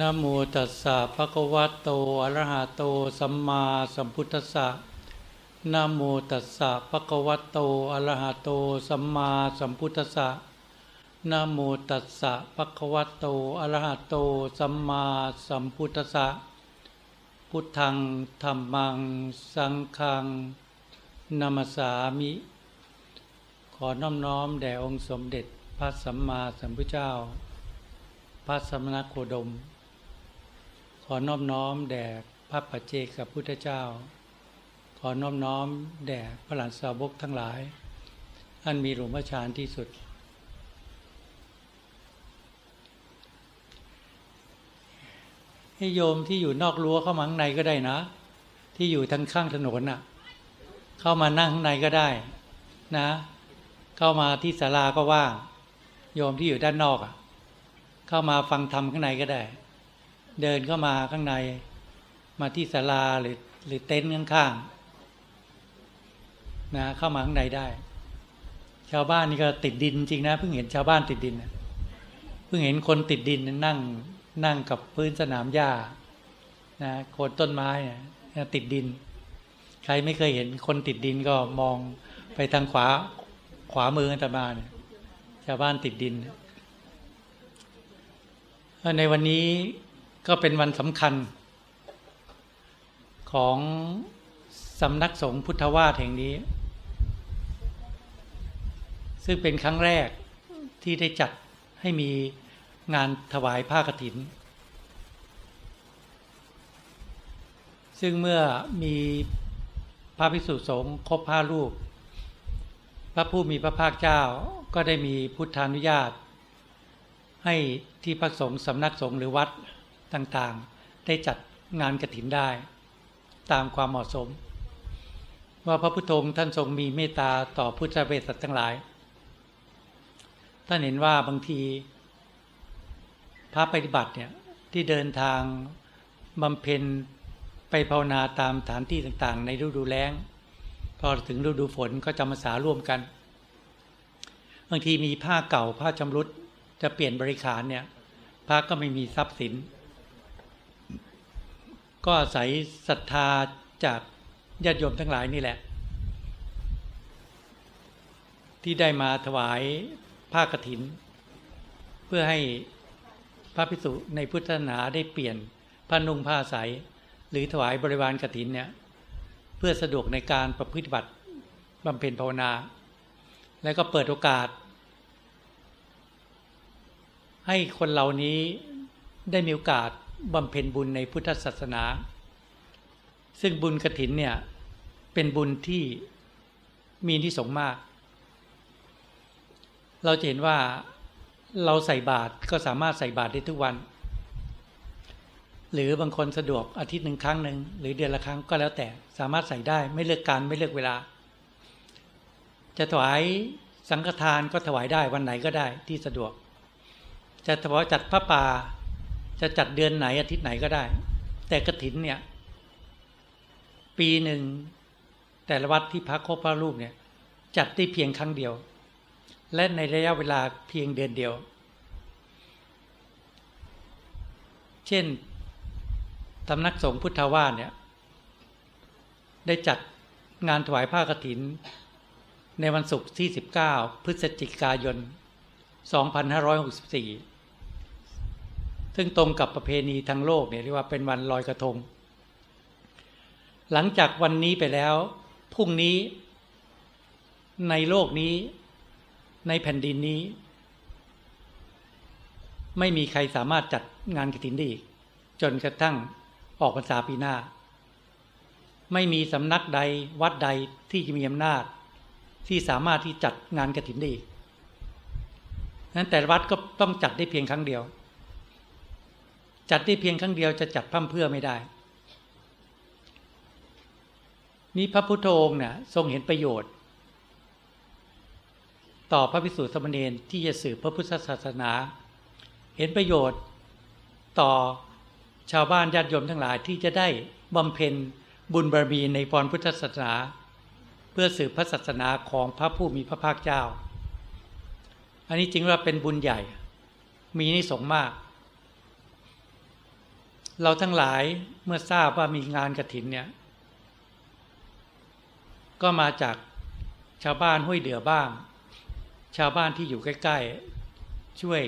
นโมตัสสะภะคะวะโตอะระหะโตสัมมาสัมพุทธัสสะนโมตัสสะภะคะวะโตอะระหะโตสัมมาสัมพุทธัสสะนโมตัสสะภะคะวะโตอะระหะโตสัมมาสัมพุทธัสสะพุทธังธัมมัง สังฆังนามสสามิ ขอน้อมน้อมแด่องค์สมเด็จพระสัมมาสัมพุทธเจ้า พระสมณโคดม ขอนอบน้อมแด่พระปัจเจกพุทธเจ้า ขอนอบน้อมแด่พระหลานสาวกทั้งหลาย อันมีหลวงพ่อชานที่สุด ให้โยมที่อยู่นอกรั้วเข้ามาข้างในก็ได้นะ ที่อยู่ทางข้างถนนน่ะ เข้ามานั่งข้างในก็ได้นะ เข้ามาที่ศาลาก็ว่างโยมที่อยู่ด้านนอกอะ เข้ามาฟังธรรมข้างในก็ได้ เดินเข้ามาข้างใน มาที่ศาลาหรือหรือเต็นท์ข้างๆนะเข้ามาข้างในได้ ชาวบ้านนี่ก็ติดดินจริงนะเพิ่งเห็นชาวบ้านติดดินนะเพิ่งเห็นคนติดดินนั่งนั่งกับพื้นสนามหญ้านะโคนต้นไม้นะติดดิน ใครไม่เคยเห็นคนติดดินก็มองไปทางขวาขวามืออัตมาเนี่ยชาวบ้านติดดิน ในวันนี้ก็เป็นวันสำคัญ ของสำนักสงฆ์พุทธวาสแห่งนี้ ซึ่งเป็นครั้งแรกที่ได้จัดให้มีงานถวายผ้ากฐิน ซึ่งเมื่อมีพระภิกษุสงฆ์ครบห้ารูป พระผู้มีพระภาคเจ้าก็ได้มีพุทธานุญาต ให้ ที่พระสงฆ์สำนักสงฆ์หรือวัดต่างๆ ได้จัดงานกระถินได้ ตามความเหมาะสม ว่าพระพุทธองค์ท่านทรงมีเมตตาต่อพุทธเวสสัตว์ทั้งหลาย ท่านเห็นว่าบางที พระปฏิบัติเนี่ยที่เดินทางบำเพ็ญไปภาวนาตามสถานที่ต่างๆ ในฤดูแล้ง พอถึงฤดูฝนก็จะมาสาร่วมกัน บางทีมีผ้าเก่าผ้าชำรุด จะเปลี่ยนบริขารเนี่ยพระก็ไม่มีทรัพย์สิน ก็อาศัยศรัทธาจากญาติโยมทั้งหลายนี่แหละ ที่ได้มาถวายผ้ากฐิน เพื่อให้พระภิกษุในพุทธศาสนาได้เปลี่ยนผ้านุ่งผ้าใสหรือถวายบริวารกฐินเนี่ยเพื่อสะดวกในการประพฤติบัติบำเพ็ญภาวนา และก็เปิดโอกาส ให้คนเหล่านี้ได้มีโอกาสบำเพ็ญบุญในพุทธศาสนา ซึ่งบุญกระถินเนี่ยเป็นบุญที่มีที่สงมาก เราจะเห็นว่าเราใส่บาตรก็สามารถใส่บาตรได้ทุกวัน หรือบางคนสะดวกอาทิตย์หนึ่งครั้งหนึ่งหรือเดือนละครั้งก็แล้วแต่สามารถใส่ได้ไม่เลือกการไม่เลือกเวลา จะถวายสังฆทานก็ถวายได้วันไหนก็ได้ที่สะดวก จะถวายจัดพระป่า จะจัดเดือนไหนอาทิตย์ไหนก็ได้ แต่กระถินเนี่ย ปีหนึ่งแต่ละวัดที่พักครบพระรูปเนี่ย จัดได้เพียงครั้งเดียว และในระยะเวลาเพียงเดือนเดียว เช่นสำนักสงฆ์พุทธวาสเนี่ย ได้จัดงานถวายผ้ากฐิน ในวันศุกร์ที่ 19 พฤศจิกายน 2564 ซึ่งตรงกับประเพณีทางโลกเนี่ยเรียกว่าเป็นวันลอยกระทง หลังจากวันนี้ไปแล้วพรุ่งนี้ในโลกนี้ในแผ่นดินนี้ ไม่มีใครสามารถจัดงานกฐินได้อีก จนกระทั่งออกพรรษาปีหน้า ไม่มีสำนักใดวัดใดที่จะมีอำนาจ ที่สามารถที่จัดงานกฐินได้อีกนั้นแต่วัดก็ต้องจัดได้เพียงครั้งเดียว จัดได้เพียงครั้งเดียวจะจัดพั่มเพื่อไม่ได้ นี่พระพุทธองค์เนี่ยทรงเห็นประโยชน์ ต่อพระภิกษุสมณีที่จะสืบพระพุทธศาสนา เห็นประโยชน์ต่อชาวบ้านญาติโยมทั้งหลายที่จะได้บำเพ็ญบุญบารมีในพรพุทธศาสนา เพื่อสืบพระศาสนาของพระผู้มีพระภาคเจ้า อันนี้จริงว่าเป็นบุญใหญ่ มีนิสงส์มาก เราทั้งหลายเมื่อทราบว่ามีงานกระถินเนี่ย ก็มาจากชาวบ้านห้วยเดือบ้าง ชาวบ้านที่อยู่ใกล้ ๆ ช่วย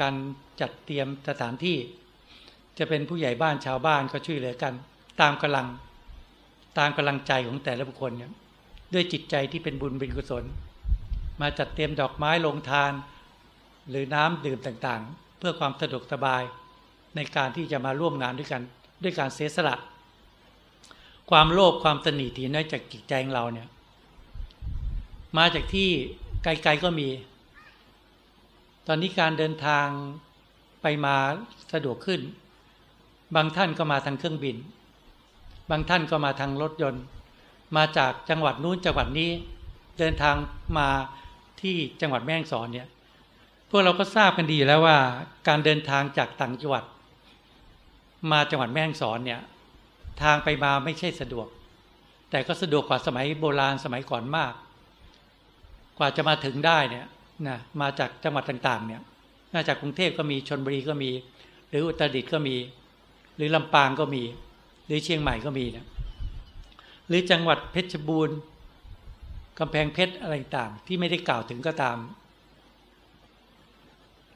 กันจัดเตรียมสถานที่ จะเป็นผู้ใหญ่บ้านชาวบ้านก็ช่วยเหลือกัน ตามกำลังตามกำลังใจของแต่ละบุคคลเนี่ยด้วยจิตใจที่เป็นบุญเป็นกุศล มาจัดเตรียมดอกไม้ลงทาน หรือน้ำดื่มต่างๆ เพื่อความสะดวกสบาย ในการที่จะมาร่วมงานด้วยกันด้วยการเสียสละ ความโลภความตนีทีน้อยจากจิตใจของเราเนี่ย มาจากที่ไกลๆก็มี ตอนนี้การเดินทางไปมาสะดวกขึ้น บางท่านก็มาทางเครื่องบิน บางท่านก็มาทางรถยนต์ มาจากจังหวัดนู้นจังหวัดนี้ เดินทางมาที่จังหวัดแม่ฮ่องสอนเนี่ยพวกเราก็ทราบกันดีแล้วว่า การเดินทางจากต่างจังหวัด มาจังหวัดแม่ฮ่องสอนเนี่ย ทางไปมาไม่ใช่สะดวก แต่ก็สะดวกกว่าสมัยโบราณสมัยก่อนมาก กว่าจะมาถึงได้เนี่ยนะมาจากจังหวัดต่างๆ เนี่ยมาจากกรุงเทพก็มีชนบุรีก็มี หรืออุตรดิตถ์ก็มี หรือลำปางก็มี หรือเชียงใหม่ก็มีนี่ยหรือจังหวัดเพชรบูรณ์กำแพงเพชรอะไรต่างที่ไม่ได้กล่าวถึงก็ตาม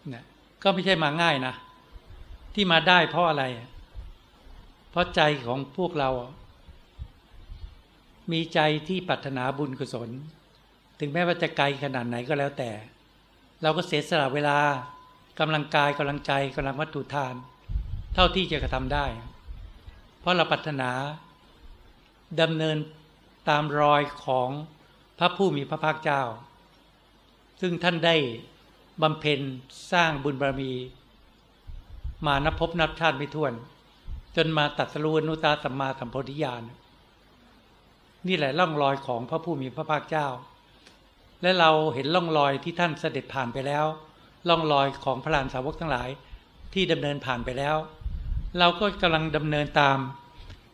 เนี่ยก็ไม่ใช่มาง่ายนะ ที่มาได้เพราะอะไร เพราะใจของพวกเรา มีใจที่ปรารถนาบุญกุศล ถึงแม้ว่าจะไกลขนาดไหนก็แล้วแต่ เราก็เสียสละเวลากำลังกายกำลังใจกำลังวัตถุทาน เท่าที่จะกระทำได้ เพราะเราปรารถนาดำเนินตามรอยของพระผู้มีพระภาคเจ้า ซึ่งท่านได้บำเพ็ญสร้างบุญบารมี มานับพบนับชาติไม่ถ้วน จนมาตัดสรุนุตาสัมมาสัมโพธิญาณนี่แหละล่องรอยของพระผู้มีพระภาคเจ้า และเราเห็นล่องรอยที่ท่านเสด็จผ่านไปแล้วล่องรอยของพระลานสาวกทั้งหลายที่ดำเนินผ่านไปแล้ว เราก็กำลังดำเนินตาม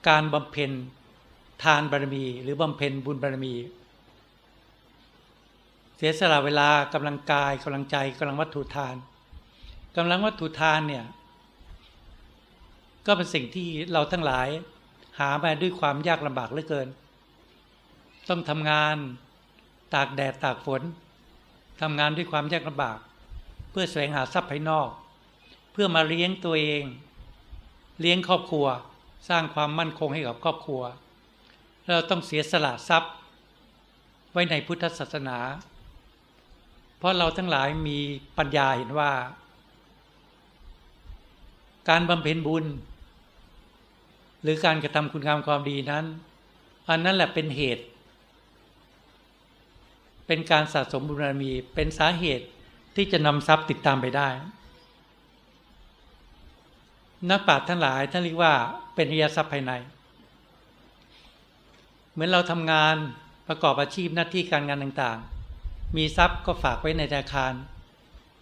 การบำเพ็ญทานบารมี หรือบำเพ็ญบุญบารมี เสียสละเวลากำลังกายกำลังใจกำลังวัตถุทานกำลังวัตถุทานเนี่ย ก็เป็นสิ่งที่เราทั้งหลาย หามาด้วยความยากลำบากเหลือเกิน ต้องทำงานตากแดดตากฝนทำงานด้วยความยากลำบาก เพื่อแสวงหาทรัพย์ภายนอก เพื่อมาเลี้ยงตัวเอง เลี้ยงครอบครัวสร้างความมั่นคงให้กับครอบครัว เราต้องเสียสละทรัพย์ ไว้ในพุทธศาสนา เพราะเราทั้งหลายมีปัญญาเห็นว่า การบำเพ็ญบุญ หรือการกระทำคุณงามความดีนั้น อันนั้นแหละเป็นเหตุ เป็นการสะสมบุญบารมีเป็นสาเหตุที่จะนำทรัพย์ติดตามไปได้ นักปราชญ์ทั้งหลายท่านเรียกว่าเป็นวิยทรัพย์ภายใน เหมือนเราทำงานประกอบอาชีพหน้าที่การงานต่างๆ มีทรัพย์ก็ฝากไว้ในธนาคาร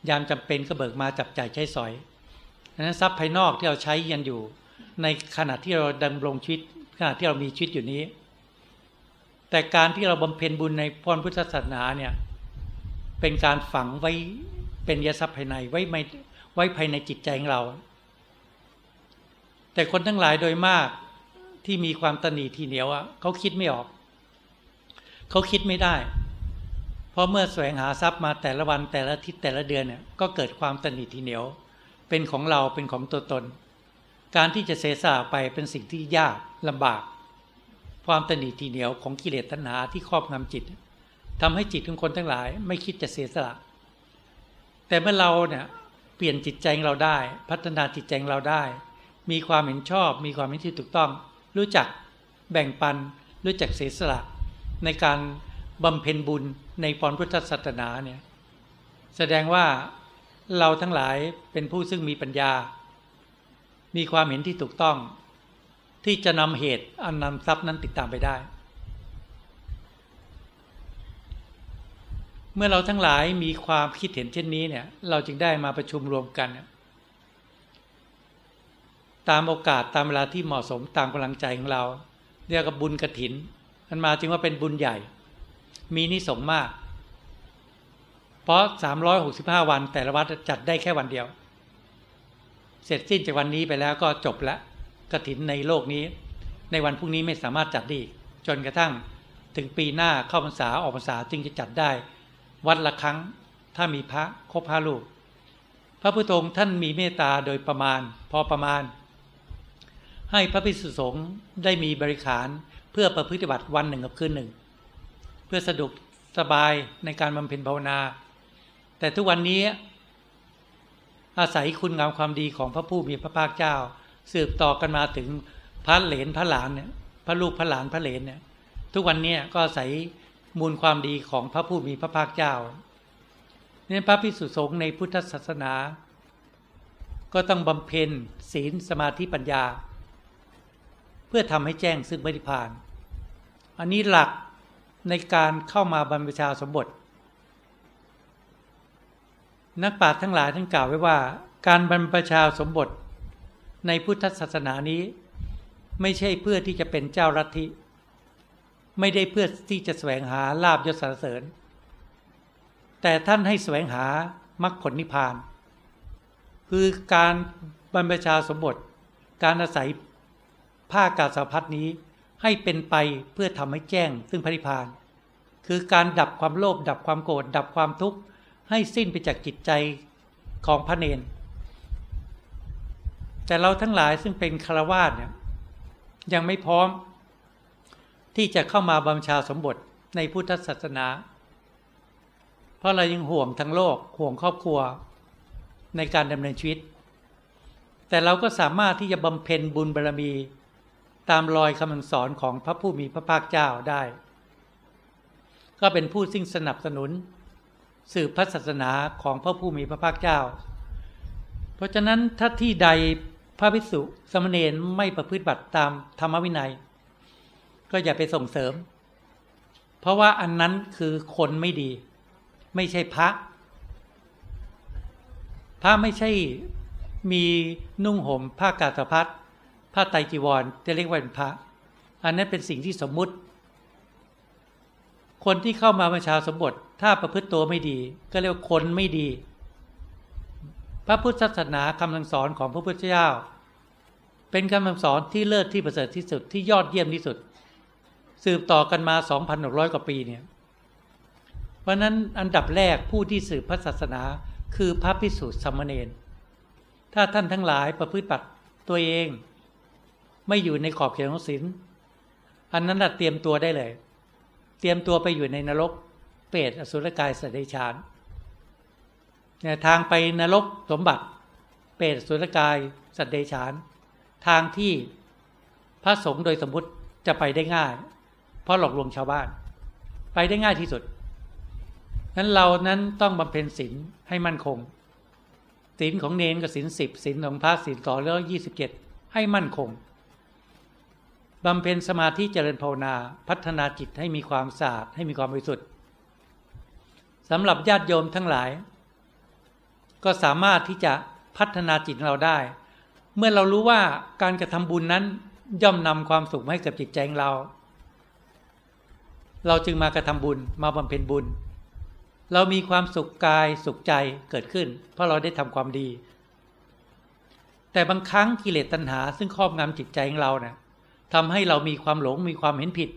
ยามจำเป็นก็เบิกมาจับจ่ายใช้สอยดังนั้นทรัพย์ภายนอกที่เราใช้ยันอยู่ ในขณะที่เราดำรงชีวิตขณะที่เรามีชีวิตอยู่นี้ แต่การที่เราบำเพ็ญบุญในพรพุทธศาสนาเนี่ยเป็นการฝังไว้เป็นยทรัพย์ภายในไว้ไม่ไว้ภายในจิตใจของเรา แต่คนทั้งหลายโดยมากที่มีความตนีทีเหนียวอะเขาคิดไม่ออก เขาคิดไม่ได้ เพราะเมื่อแสวงหาทรัพย์มาแต่ละวันแต่ละทิศแต่ละเดือนเนี่ยก็เกิดความตนีทีเหนียว เป็นของเราเป็นของตัวตน การที่จะเสสาไปเป็นสิ่งที่ยากลำบาก ความตนีทีเหนียวของกิเลสตัณหาที่ครอบงำจิตทำให้จิตของคนทั้งหลาย ไม่คิดจะเสียสละ แต่เมื่อเราเนี่ยเปลี่ยนจิตใจเราได้ พัฒนาจิตใจเราได้ มีความเห็นชอบ มีความเห็นที่ถูกต้อง รู้จักแบ่งปัน รู้จักเสียสละ ในการบำเพ็ญบุญในพรพุทธศาสนาเนี่ยแสดงว่าเราทั้งหลายเป็นผู้ซึ่งมีปัญญา มีความเห็นที่ถูกต้อง ที่จะนำเหตุอันนำทรัพย์นั้นติดตามไปได้ เมื่อเราทั้งหลายมีความคิดเห็นเช่นนี้เนี่ย เราจึงได้มาประชุมรวมกัน ตามโอกาสตามเวลาที่เหมาะสมตามกำลังใจของเรา เรียกว่าบุญกระถิน มันมาจึงว่าเป็นบุญใหญ่ มีนิสงมาก เพราะ 365 วันแต่ละวัดจัดได้แค่วันเดียว เสร็จสิ้นจากวันนี้ไปแล้วก็จบละกระถินในโลกนี้ ในวันพรุ่งนี้ไม่สามารถจัดได้จนกระทั่งถึงปีหน้าเข้าพรรษาออกพรรษาจึงจะจัดได้ วัดละครั้งถ้ามีพระครบห้าลูก พระพุทธองค์ท่านมีเมตตาโดยประมาณ พอประมาณ ให้พระภิกษุสงฆ์ได้มีบริขารเพื่อประพฤติบัติวันหนึ่งกับคืนหนึ่ง เพื่อสะดวกสบายในการบำเพ็ญภาวนา แต่ทุกวันนี้ อาศัยคุณงามความดีของพระผู้มีพระภาคเจ้า สืบต่อกันมาถึงพระเหลนพระหลานเนี่ยพระลูกพระหลานพระเหลนเนี่ยทุกวันนี้ก็อาศัยมูลความดีของพระผู้มีพระภาคเจ้าเนี่ยพระภิกษุสงฆ์ในพุทธศาสนา ก็ต้องบำเพ็ญศีลสมาธิปัญญา เพื่อทำให้แจ้งซึ่งมรรคผาน อันนี้หลักในการเข้ามาบรรพชาสมบท นักปราชญ์ทั้งหลายท่านกล่าวไว้ว่า การบรรพชาสมบทในพุทธศาสนานี้ ไม่ใช่เพื่อที่จะเป็นเจ้ารัฐิไม่ได้เพื่อที่จะแสวงหาลาบยศสรรเสริญ แต่ท่านให้แสวงหามรรคผลนิพพาน คือการบรรพชาสมบทการอาศัยภากาสาวพัดนี้ให้เป็นไปเพื่อทำให้แจ้งซึ่งพระนิพพาน คือการดับความโลภดับความโกรธดับความทุกข์ ให้สิ้นไปจากจิตใจของพระเนน แต่เราทั้งหลายซึ่งเป็นคารวาสเนี่ยยังไม่พร้อม ที่จะเข้ามาบำชาสมบทในพุทธศาสนา เพราะเรายังห่วงทั้งโลกห่วงครอบครัวในการดำเนินชีวิต แต่เราก็สามารถที่จะบำเพ็ญบุญบารรมี ตามรอยคำสอนของพระผู้มีพระภาคเจ้าได้ ก็เป็นผู้ซึ่งสนับสนุน สืบพระศาสนาของพระผู้มีพระภาคเจ้า เพราะฉะนั้นถ้าที่ใดพระภิกษุสมณเณรไม่ประพฤติบัติตามธรรมวินัย ก็อย่าไปส่งเสริม เพราะว่าอันนั้นคือคนไม่ดี ไม่ใช่พระ พระไม่ใช่มีนุ่งห่มผ้ากาสพัดผ้าไตจีวรจะเรียกว่าเป็นพระ อันนั้นเป็นสิ่งที่สมมุติ คนที่เข้ามาประชาสมบท ถ้าประพฤติตัวไม่ดี ก็เรียกว่าคนไม่ดี พระพุทธศาสนาคำสั่งสอนของพระพุทธเจ้า เป็นคำสั่งสอนที่เลิศที่ประเสริฐที่สุดที่ยอดเยี่ยมที่สุด สืบต่อกันมา 2,600 กว่าปีเนี่ยเพราะนั้นอันดับแรกผู้ที่สืบพระศาสนาคือพระพิสุทธิ์สมณเณรถ้าท่านทั้งหลายประพฤติบัติตัวเอง ไม่อยู่ในขอบเขตของศีลอันนั้นเตรียมตัวได้เลย เตรียมตัวไปอยู่ในนรก เปรตอสุรกายสัตว์เดชานเนี่ยทางไปนรกสมบัติ เปรตอสุรกายสัตว์เดชาน ทางที่พระสงฆ์โดยสมมติจะไปได้ง่าย เพราะหลอกลวงชาวบ้าน ไปได้ง่ายที่สุดนั้นเรานั้นต้องบำเพ็ญศีลให้มั่นคงศีลของเนนกับศีลสิบศีลของพระศีลต่อแล้วยี่สิบเจ็ดให้มั่นคง บำเพ็ญสมาธิเจริญภาวนา พัฒนาจิตให้มีความสะอาดให้มีความบริสุทธิ์สำหรับญาติโยมทั้งหลาย ก็สามารถที่จะพัฒนาจิตเราได้ เมื่อเรารู้ว่าการกระทำบุญนั้นย่อมนำความสุขให้กับจิตใจของเรา เราจึงมากระทำบุญมาบำเพ็ญบุญ เรามีความสุขกายสุขใจเกิดขึ้น เพราะเราได้ทำความดี แต่บางครั้งกิเลสตัณหาซึ่งครอบงำจิตใจของเราเนะี่ย ทำให้เรามีความหลงมีความเห็นผิด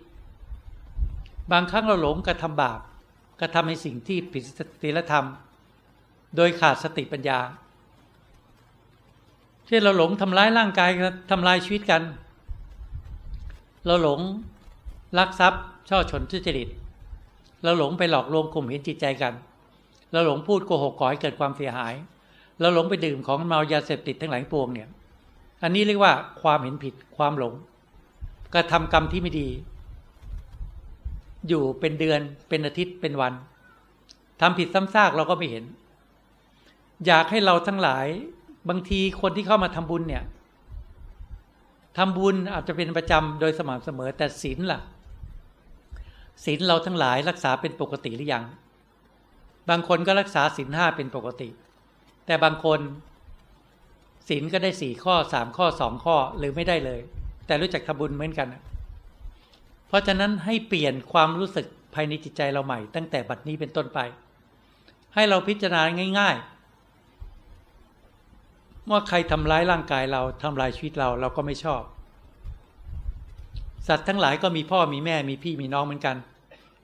บางครั้งเราหลงกระทำบาปกระทำในสิ่งที่ผิดศีลธรรม โดยขาดสติปัญญา เช่นเราหลงทำร้ายร่างกายทำลายชีวิตกัน เราหลงลักทรัพย์ ช่อชนทุจริต เราหลงไปหลอกลวงข่มเหงจิตใจกัน เราหลงพูดโกหกก่อให้เกิดความเสียหาย เราหลงไปดื่มของเมายาเสพติดทั้งหลายปวงเนี่ย อันนี้เรียกว่าความเห็นผิดความหลง กระทำกรรมที่ไม่ดี อยู่เป็นเดือนเป็นอาทิตย์เป็นวันทำผิดซ้ำซากเราก็ไม่เห็น อยากให้เราทั้งหลายบางทีคนที่เข้ามาทำบุญเนี่ยทำบุญอาจจะเป็นประจำโดยสม่ำเสมอแต่ศีลล่ะศีลเราทั้งหลายรักษาเป็นปกติหรือยัง บางคนก็รักษาศีลห้าเป็นปกติ แต่บางคนศีลก็ได้สี่ข้อสามข้อสองข้อหรือไม่ได้เลย แต่รู้จักทำบุญเหมือนกัน เพราะฉะนั้นให้เปลี่ยนความรู้สึกภายในจิตใจเราใหม่ ตั้งแต่บัดนี้เป็นต้นไป ให้เราพิจารณาง่ายว่าใครทำร้ายร่างกายเราทำลายชีวิตเราเราก็ไม่ชอบ สัตว์ทั้งหลายก็มีพ่อมีแม่มีพี่มีน้องเหมือนกัน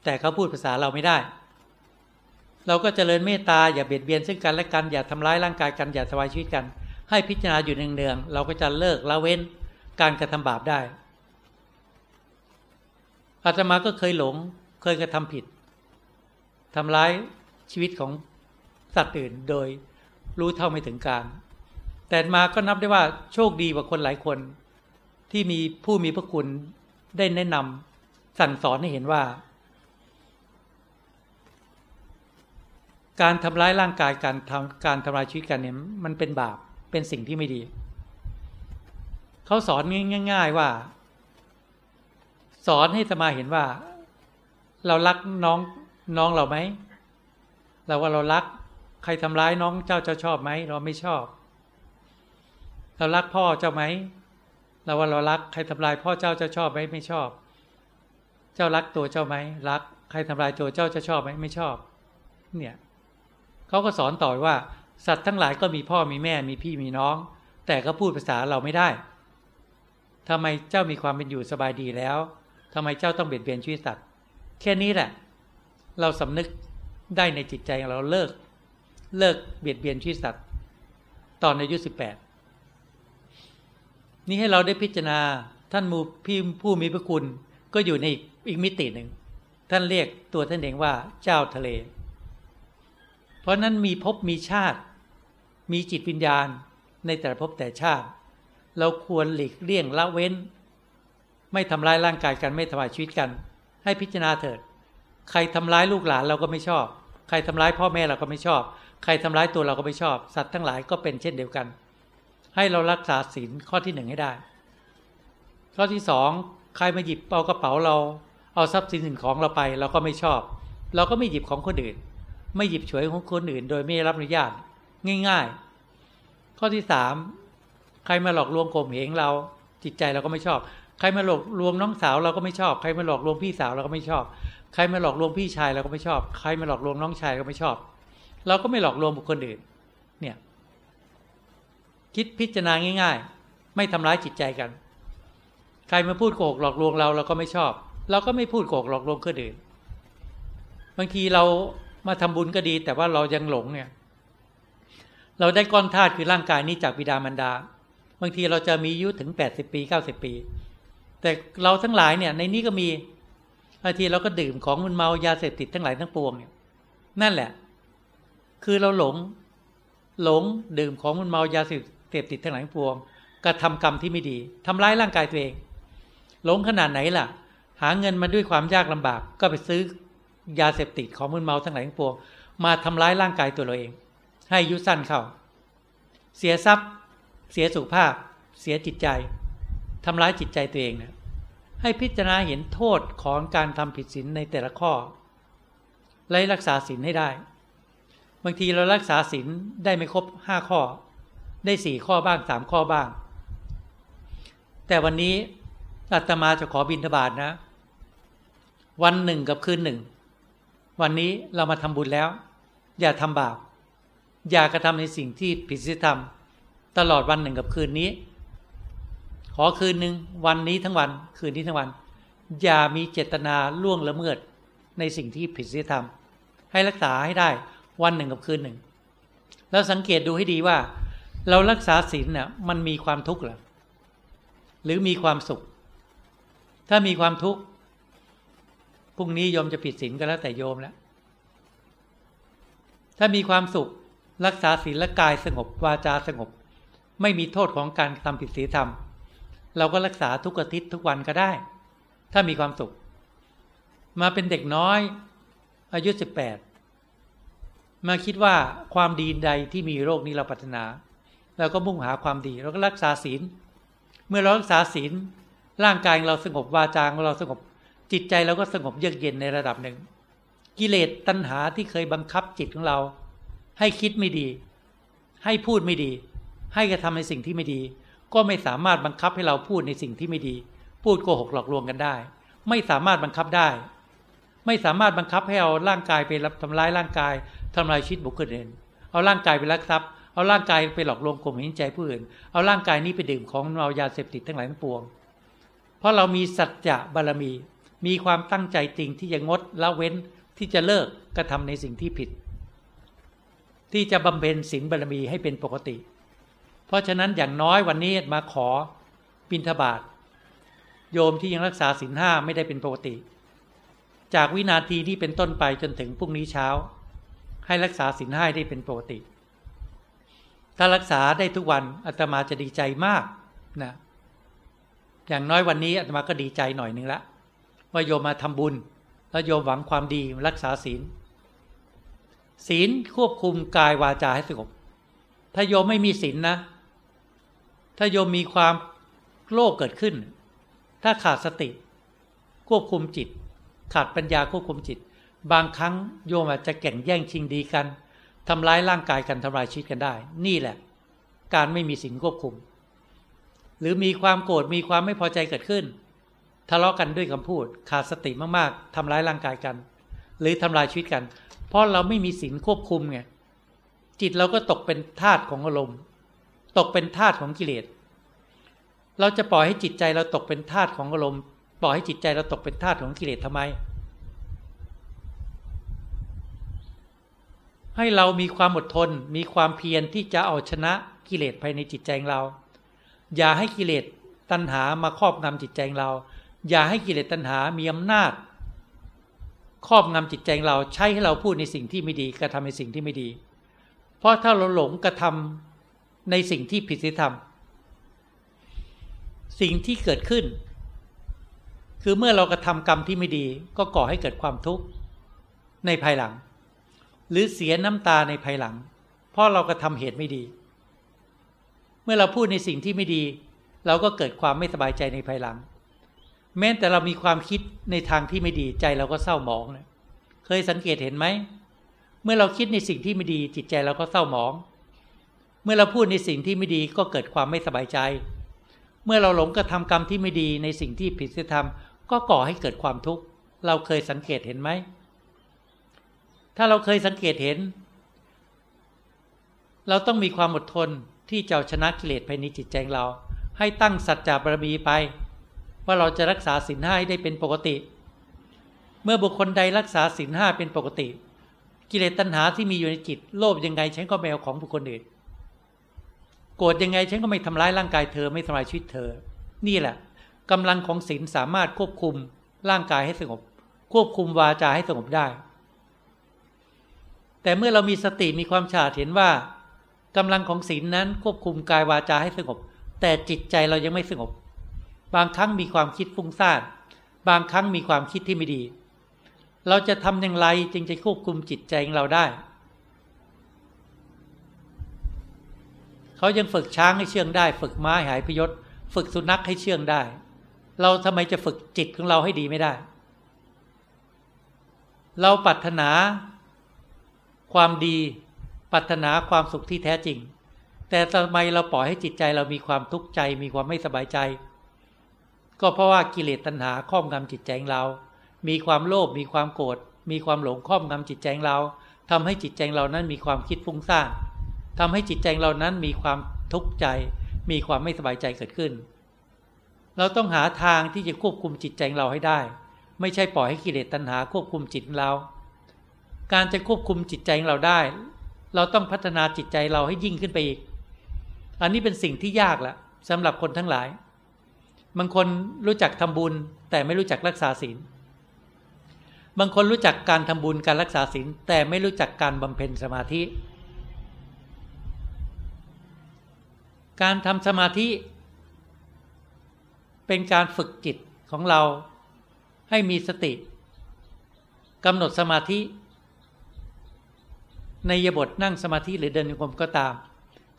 แต่เขาพูดภาษาเราไม่ได้ เราก็เจริญเมตตาอย่าเบียดเบียนซึ่งกันและกันอย่าทำร้ายร่างกายกันอย่าทวายชีวิตกัน ให้พิจารณาอยู่เนืองๆเราก็จะเลิกละเว้น การกระทำบาปได้อาตมาก็เคยหลงเคยกระทำผิดทำร้ายชีวิตของสัตว์อื่นโดยรู้เท่าไม่ถึงการ แต่มาก็นับได้ว่าโชคดีกว่าคนหลายคน ที่มีผู้มีพระคุณได้แนะนำสั่งสอนให้เห็นว่า การทำร้ายร่างกายการทำการทำลายชีวิตกันเนี่ยมันเป็นบาปเป็นสิ่งที่ไม่ดี เขาสอนง่าย ๆว่า สอนให้สมาเห็นว่า เรารักน้องน้องเราไหมเราว่าเรารัก ใครทำร้ายน้องเจ้าเจ้าชอบไหมเราไม่ชอบ เรารักพ่อเจ้าไหมเราว่าเรารัก ใครทำลายพ่อเจ้าเจ้าชอบไหมไม่ชอบ เจ้ารักตัวเจ้าไหมรัก ใครทำลายตัวเจ้าจะชอบไหมไม่ชอบ เนี่ยเขาก็สอนต่อว่า สัตว์ทั้งหลายก็มีพ่อมีแม่มีพี่มีน้อง แต่ก็พูดภาษาเราไม่ได้ ทำไมเจ้ามีความเป็นอยู่สบายดีแล้วทำไมเจ้าต้องเบียดเบียนชีวิตสัตว์แค่นี้แหละ เราสำนึกได้ในจิตใจของเราเลิก เลิกเบียดเบียนชีวิตสัตว์ตอนอายุสิบแปดนี่ให้เราได้พิจารณาท่านมูพี่ผู้มีพระคุณก็อยู่ในอีกมิติหนึ่ง ท่านเรียกตัวท่านเองว่าเจ้าทะเล เพราะนั้นมีภพมีชาติ มีจิตวิญญาณในแต่ละภพแต่ชาติ เราควรหลีกเลี่ยงละเว้น ไม่ทำร้ายร่างกายกันไม่ทำลายชีวิตกัน ให้พิจารณาเถิด ใครทำร้ายลูกหลานเราก็ไม่ชอบ ใครทำร้ายพ่อแม่เราก็ไม่ชอบ ใครทำร้ายตัวเราก็ไม่ชอบ สัตว์ทั้งหลายก็เป็นเช่นเดียวกัน ให้เรารักษาศีลข้อที่หนึ่งให้ได้ ข้อที่สองใครมาหยิบเอากระเป๋าเรา เอาทรัพย์สินสิ่งของเราไปเราก็ไม่ชอบ เราก็ไม่หยิบของคนอื่น ไม่หยิบฉวยของคนอื่น โดยไม่รับอนุญาตง่าย ๆ ข้อที่สาม ใครมาหลอกลวงข่มเหงเรา จิตใจเราก็ไม่ชอบ ใครมาหลอกลวงน้องสาวเราก็ไม่ชอบ ใครมาหลอกลวงพี่สาวเราก็ไม่ชอบ ใครมาหลอกลวงพี่ชายเราก็ไม่ชอบ ใครมาหลอกลวงน้องชายก็ไม่ชอบ เราก็ไม่หลอกลวงบุคคลอื่น เนี่ย คิดพิจารณาง่าย ๆ ไม่ทำร้ายจิตใจกัน ใครมาพูดโกหกหลอกลวงเราเราก็ไม่ชอบ เราก็ไม่พูดโกหกหลอกลวงคนอื่น บางทีเรามาทำบุญก็ดี แต่ว่าเรายังหลงเนี่ย เราได้ก้อนธาตุคือร่างกายนี้จากบิดามารดา บางทีเราจะมีอายุถึงแปดสิบปีเก้าสิบปี แต่เราทั้งหลายเนี่ย ในนี้ก็มีบางทีเราก็ดื่มของมันเมายาเสพติดทั้งหลายทั้งปวงเนี่ยนั่นแหละ คือเราหลงหลงดื่มของมันเมายาเสพติดทั้งหลายทั้งปวงกระทำกรรมที่ไม่ดีทำร้ายร่างกายตัวเอง หลงขนาดไหนล่ะ หาเงินมาด้วยความยากลำบาก ก็ไปซื้อยาเสพติดของมึนเมาทั้งหลายทั้งปวงมาทำร้ายร่างกายตัวเราเอง ให้ยุสั้นเข้า เสียทรัพย์ เสียสุขภาพ เสียจิตใจทำร้ายจิตใจตัวเองเนี่ยให้พิจารณาเห็นโทษของการทำผิดศีลในแต่ละข้อไล่รักษาศีลให้ได้ บางทีเรารักษาศีลได้ไม่ครบห้าข้อ ได้สี่ข้อบ้างสามข้อบ้าง แต่วันนี้อาตมาจะขอบินทบาทนะ วันหนึ่งกับคืนหนึ่ง วันนี้เรามาทำบุญแล้ว อย่าทำบาป อย่ากระทำในสิ่งที่ผิดศีลธรรม ตลอดวันหนึ่งกับคืนนี้ ขอคืนหนึ่งวันนี้ทั้งวัน คืนนี้ทั้งวัน อย่ามีเจตนาล่วงละเมิดในสิ่งที่ผิดศีลธรรม ให้รักษาให้ได้วันหนึ่งกับคืนหนึ่ง แล้วสังเกตดูให้ดีว่า เรารักษาศีลเนี่ยมันมีความทุกข์หรือหรือมีความสุข ถ้ามีความทุกข์พรุ่งนี้โยมจะผิดศีลก็แล้วแต่โยมแล้ว ถ้ามีความสุขรักษาศีลและกายสงบวาจาสงบ ไม่มีโทษของการทำผิดศีลธรรม เราก็รักษาทุกอาทิตย์ทุกวันก็ได้ ถ้ามีความสุข มาเป็นเด็กน้อย อายุสิบแปดมาคิดว่าความดีใดที่มีโรคนี้เราปรารถนาเราก็มุ่งหาความดีเราก็รักษาศีล เมื่อเรารักษาศีลร่างกายเราสงบวาจาของเราสงบจิตใจเราก็สงบเยือกเย็นในระดับหนึ่ง กิเลสตัณหาที่เคยบังคับจิตของเรา ให้คิดไม่ดี ให้พูดไม่ดี ให้กระทำในสิ่งที่ไม่ดี ก็ไม่สามารถบังคับให้เราพูดในสิ่งที่ไม่ดี พูดโกหกหลอกลวงกันได้ ไม่สามารถบังคับได้ ไม่สามารถบังคับให้เอาร่างกายไปรับทำร้ายร่างกายทำลายชีวิตบุคคลอื่นเอาร่างกายไปลักทรัพย์เอาร่างกายไปหลอกลวงข่มเหงใจผู้อื่น เอาร่างกายนี้ไปดื่มของเมายาเสพติดทั้งหลายทั้งปวง เพราะเรามีสัจจะบารมี มีความตั้งใจจริงที่จะงดละเว้นที่จะเลิกกระทำในสิ่งที่ผิด ที่จะบำเพ็ญศีลบารมีให้เป็นปกติ เพราะฉะนั้นอย่างน้อยวันนี้มาขอบิณฑบาตโยมที่ยังรักษาศีลห้าไม่ได้เป็นปกติ จากวินาทีที่เป็นต้นไปจนถึงพรุ่งนี้เช้า ให้รักษาศีลห้าได้เป็นปกติ ถ้ารักษาได้ทุกวันอาตมาจะดีใจมากนะอย่างน้อยวันนี้อาตมาก็ดีใจหน่อยหนึ่งละว่าโยมมาทำบุญ แล้วโยมหวังความดีรักษาศีล ศีลควบคุมกายวาจาให้สงบถ้าโยมไม่มีศีลนนะ ถ้าโยมมีความโลภเกิดขึ้น ถ้าขาดสติ ควบคุมจิต ขาดปัญญาควบคุมจิต บางครั้งโยมอาจจะแข่งแย่งชิงดีกันทำร้ายร่างกายกันทำลายชีวิตกันได้ นี่แหละ การไม่มีศีลควบคุม หรือมีความโกรธมีความไม่พอใจเกิดขึ้น ทะเลาะกันด้วยคำพูด ขาดสติมากๆทำร้ายร่างกายกัน หรือทำลายชีวิตกัน เพราะเราไม่มีศีลควบคุมไงจิตเราก็ตกเป็นทาสของอารมณ์ ตกเป็นทาสของกิเลส เราจะปล่อยให้จิตใจเราตกเป็นทาสของอารมณ์ปล่อยให้จิตใจเราตกเป็นทาสของกิเลสทำไม ให้เรามีความอดทนมีความเพียรที่จะเอาชนะกิเลสภายในจิตใจของเรา อย่าให้กิเลสตัณหามาครอบงำจิตใจเรา อย่าให้กิเลสตัณหามีอำนาจ ครอบงำจิตใจเราใช้ให้เราพูดในสิ่งที่ไม่ดีกระทำในสิ่งที่ไม่ดี เพราะถ้าเราหลงกระทำ ในสิ่งที่ผิดศีลธรรม สิ่งที่เกิดขึ้น คือเมื่อเรากระทำกรรมที่ไม่ดีก็ก่อให้เกิดความทุกข์ในภายหลัง หรือเสียน้ำตาในภายหลัง เพราะเรากระทำเหตุไม่ดี เมื่อเราพูดในสิ่งที่ไม่ดี เราก็เกิดความไม่สบายใจในภายหลัง แม้แต่เรามีความคิดในทางที่ไม่ดีใจเราก็เศร้าหมองเลยเคยสังเกตเห็นไหมเมื่อเราคิดในสิ่งที่ไม่ดีจิตใจเราก็เศร้าหมอง มื่อเราพูดในสิ่งที่ไม่ดีก็เกิดความไม่สบายใจ เมื่อเราหลงกระทำกรรมที่ไม่ดีในสิ่งที่ผิดศีลธรรม ก็ก่อให้เกิดความทุกข์ เราเคยสังเกตเห็นไหม ถ้าเราเคยสังเกตเห็น เราต้องมีความอดทนที่จะชนะกิเลสภายในจิตใจเรา ให้ตั้งสัจจะบารมีไป ว่าเราจะรักษาศีลห้าได้เป็นปกติ เมื่อบุคคลใดรักษาศีลห้าเป็นปกติ กิเลสตัณหาที่มีอยู่ในจิต โลภยังไงฉันก็ไม่เอาของบุคคลอื่น โกรธยังไงฉันก็ไม่ทำร้ายร่างกายเธอไม่ทำลายชีวิตเธอ นี่แหละกำลังของศีลสามารถควบคุมร่างกายให้สงบ ควบคุมวาจาให้สงบได้ แต่เมื่อเรามีสติมีความฉลาดเห็นว่ากำลังของศีลนั้นควบคุมกายวาจาให้สงบ แต่จิตใจเรายังไม่สงบ บางครั้งมีความคิดฟุ้งซ่านบางครั้งมีความคิดที่ไม่ดี เราจะทำอย่างไรจึงจะควบคุมจิตใจของเราได้ เขายังฝึกช้างให้เชื่องได้ ฝึกม้าหายพยศ ฝึกสุนัขให้เชื่องได้ เราทำไมจะฝึกจิตของเราให้ดีไม่ได้ เราปรารถนา ความดีปรารถนาความสุขที่แท้จริง แต่ทำไมเราปล่อยให้จิตใจเรามีความทุกข์ใจ มีความไม่สบายใจ ก็เพราะว่ากิเลสตัณหาครอบงำจิตใจของเรา มีความโลภมีความโกรธมีความหลงครอบงำจิตใจของเราทำให้จิตใจเรานั้นมีความคิดฟุ้งซ่าน ทำให้จิตใจเรานั้นมีความทุกข์ใจ มีความไม่สบายใจเกิดขึ้น เราต้องหาทางที่จะควบคุมจิตใจเราให้ได้ ไม่ใช่ปล่อยให้กิเลสตัณหาควบคุมจิตเรา การจะควบคุมจิตใจเราได้ เราต้องพัฒนาจิตใจเราให้ยิ่งขึ้นไปอีก อันนี้เป็นสิ่งที่ยากละสำหรับคนทั้งหลาย บางคนรู้จักทำบุญแต่ไม่รู้จักรักษาศีล บางคนรู้จักการทำบุญการรักษาศีลแต่ไม่รู้จักการบำเพ็ญสมาธิ การทำสมาธิ เป็นการฝึกจิตของเราให้มีสติกำหนดสมาธิ ในยบทนั่งสมาธิหรือเดินโยกมก็ตาม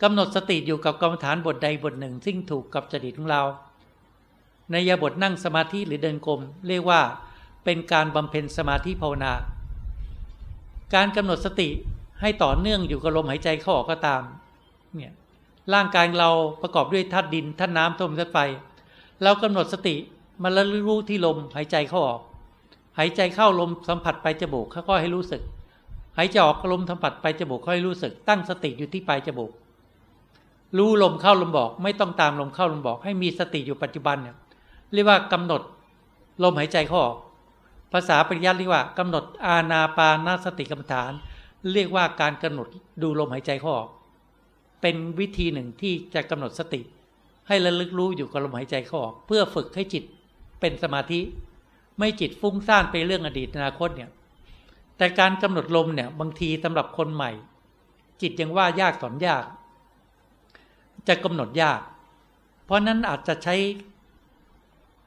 กำหนดสติอยู่กับกรรมฐานบทใดบทหนึ่ง ซึ่งถูกกับจริตของเรา ในยบทนั่งสมาธิหรือเดินกรมเรียกว่าเป็นการบำเพ็ญสมาธิภาวนา การกำหนดสติให้ต่อเนื่องอยู่กับลมหายใจเข้าออกก็ตามเนี่ย ร่างกายเราประกอบด้วยธาตุดินธาตุน้ำธาตุลมธาตุไฟเรากำหนดสติมาแล้วรู้ที่ลมหายใจเข้าออก หายใจเข้าลมสัมผัสไปจมูกค่อยๆให้รู้สึก หายใจออกลมสัมผัสไปจมูกค่อยรู้สึก ตั้งสติอยู่ที่ปลายจมูกรู้ลมเข้าลมบอก ไม่ต้องตามลมเข้าลมบอก ให้มีสติอยู่ปัจจุบันเนี่ยเรียกว่ากำหนดลมหายใจเข้าออก ภาษาปริยัติเรียกว่ากำหนดอาณาปานาสติกรรมฐาน เรียกว่าการกำหนดดูลมหายใจเข้าออก เป็นวิธีหนึ่งที่จะกำหนดสติ ให้ระลึกรู้อยู่กับลมหายใจเข้าออก เพื่อฝึกให้จิตเป็นสมาธิ ไม่จิตฟุ้งซ่านไปเรื่องอดีตอนาคตเนี่ยแต่การกำหนดลมเนี่ยบางทีสำหรับคนใหม่ จิตยังว่ายากสอนยาก จะกำหนดยาก เพราะนั้นอาจจะใช้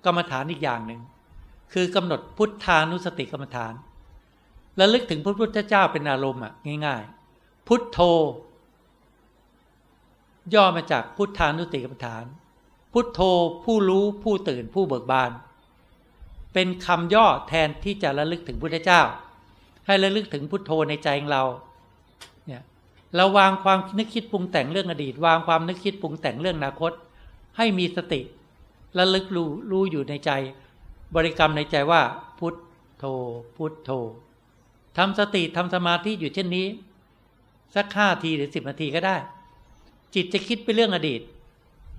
กรรมฐานอีกอย่างหนึ่งคือกำหนดพุทธานุสติกรรมฐานระลึกถึงพระพุทธเจ้าเป็นอารมณ์อะง่าย ๆ พุทโธ ย่อมาจากพุทธานุติกรรมฐาน พุทโธผู้รู้ผู้ตื่นผู้เบิกบาน เป็นคำย่อแทนที่จะระลึกถึงพุทธเจ้า ให้ระลึกถึงพุทโธในใจของเราเนี่ยเราวางความนึกคิดปรุงแต่งเรื่องอดีต วางความนึกคิดปรุงแต่งเรื่องอนาคต ให้มีสติระลึกรู้รู้อยู่ในใจ บริกรรมในใจว่า พุทโธพุทโธทำสติทำสมาธิอยู่เช่นนี้ สักห้าทีหรือสิบนาทีก็ได้ จิตจะคิดไปเรื่องอดีต